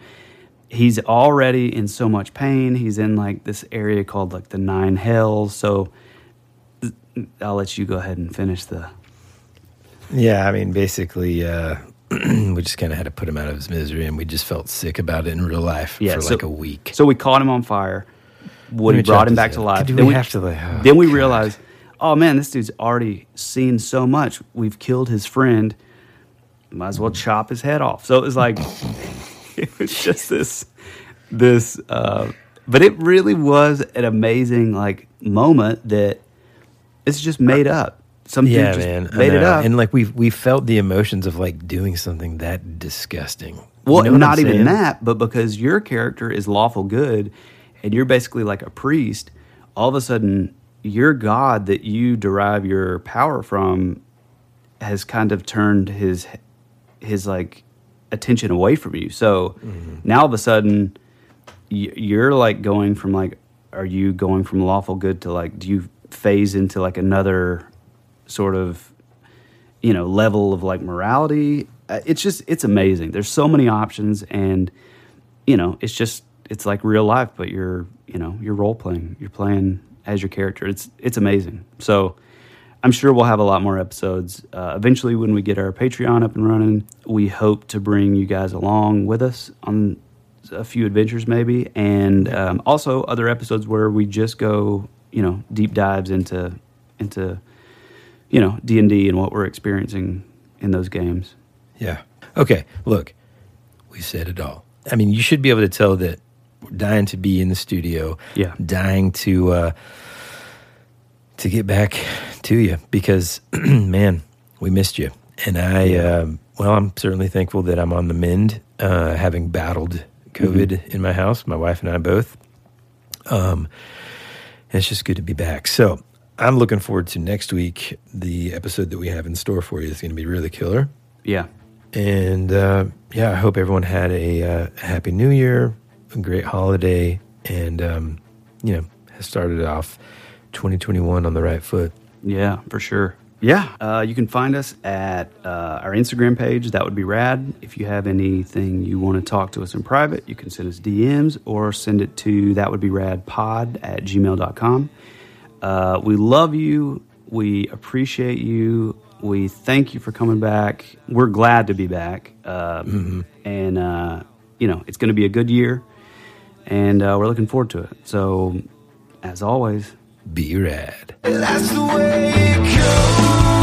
he's already in so much pain he's in like this area called like the nine hells so i'll let you go ahead and finish the Yeah, I mean, basically, uh, we just kind of had to put him out of his misery, and we just felt sick about it in real life yeah, for so- like a week. so we caught him on fire. Woody we brought him back to life? Then we have to, like, oh, then we God. realized oh man this dude's already seen so much. We've killed his friend. Might as well chop his head off. So it was like it was just this this uh but it really was an amazing like moment that it's just made up some dude yeah, just man, made it up and like we we felt the emotions of like doing something that disgusting. Well, You know not even that, but because your character is lawful good and you're basically like a priest, all of a sudden your God that you derive your power from has kind of turned his his like attention away from you. So Mm-hmm. now all of a sudden you're like going from like are you going from lawful good to like do you phase into like another sort of you know level of like morality. Uh, it's just it's amazing. There's so many options and you know it's just it's like real life but you're you know you're role playing you're playing as your character. It's it's amazing. So i'm sure we'll have a lot more episodes. Uh, eventually when we get our patreon up and running we hope to bring you guys along with us on a few adventures maybe. And um, also other episodes where we just go you know deep dives into into you know d&d and what we're experiencing in those games Yeah. Okay. Look, we said it all. I mean, you should be able to tell that we're dying to be in the studio. Yeah. Dying to uh, to get back to you because, man, we missed you. And I, um, well, I'm certainly thankful that I'm on the mend, uh, having battled COVID in my house, my wife and I both. Um, and it's just good to be back. So I'm looking forward to next week. The episode that we have in store for you is going to be really killer. yeah And uh, yeah, I hope everyone had a uh, happy new year, a great holiday, and, um, you know, has started off 2021 on the right foot. Yeah, for sure. Yeah, uh, you can find us at uh, our Instagram page. That would be rad. If you have anything you want to talk to us in private, you can send us DMs or send it to that would be rad pod at gmail.com. Uh, we love you. We appreciate you. We thank you for coming back. We're glad to be back. Um, And, uh, you know, it's going to be a good year. And uh, we're looking forward to it. So, as always, be rad. That's the way it goes.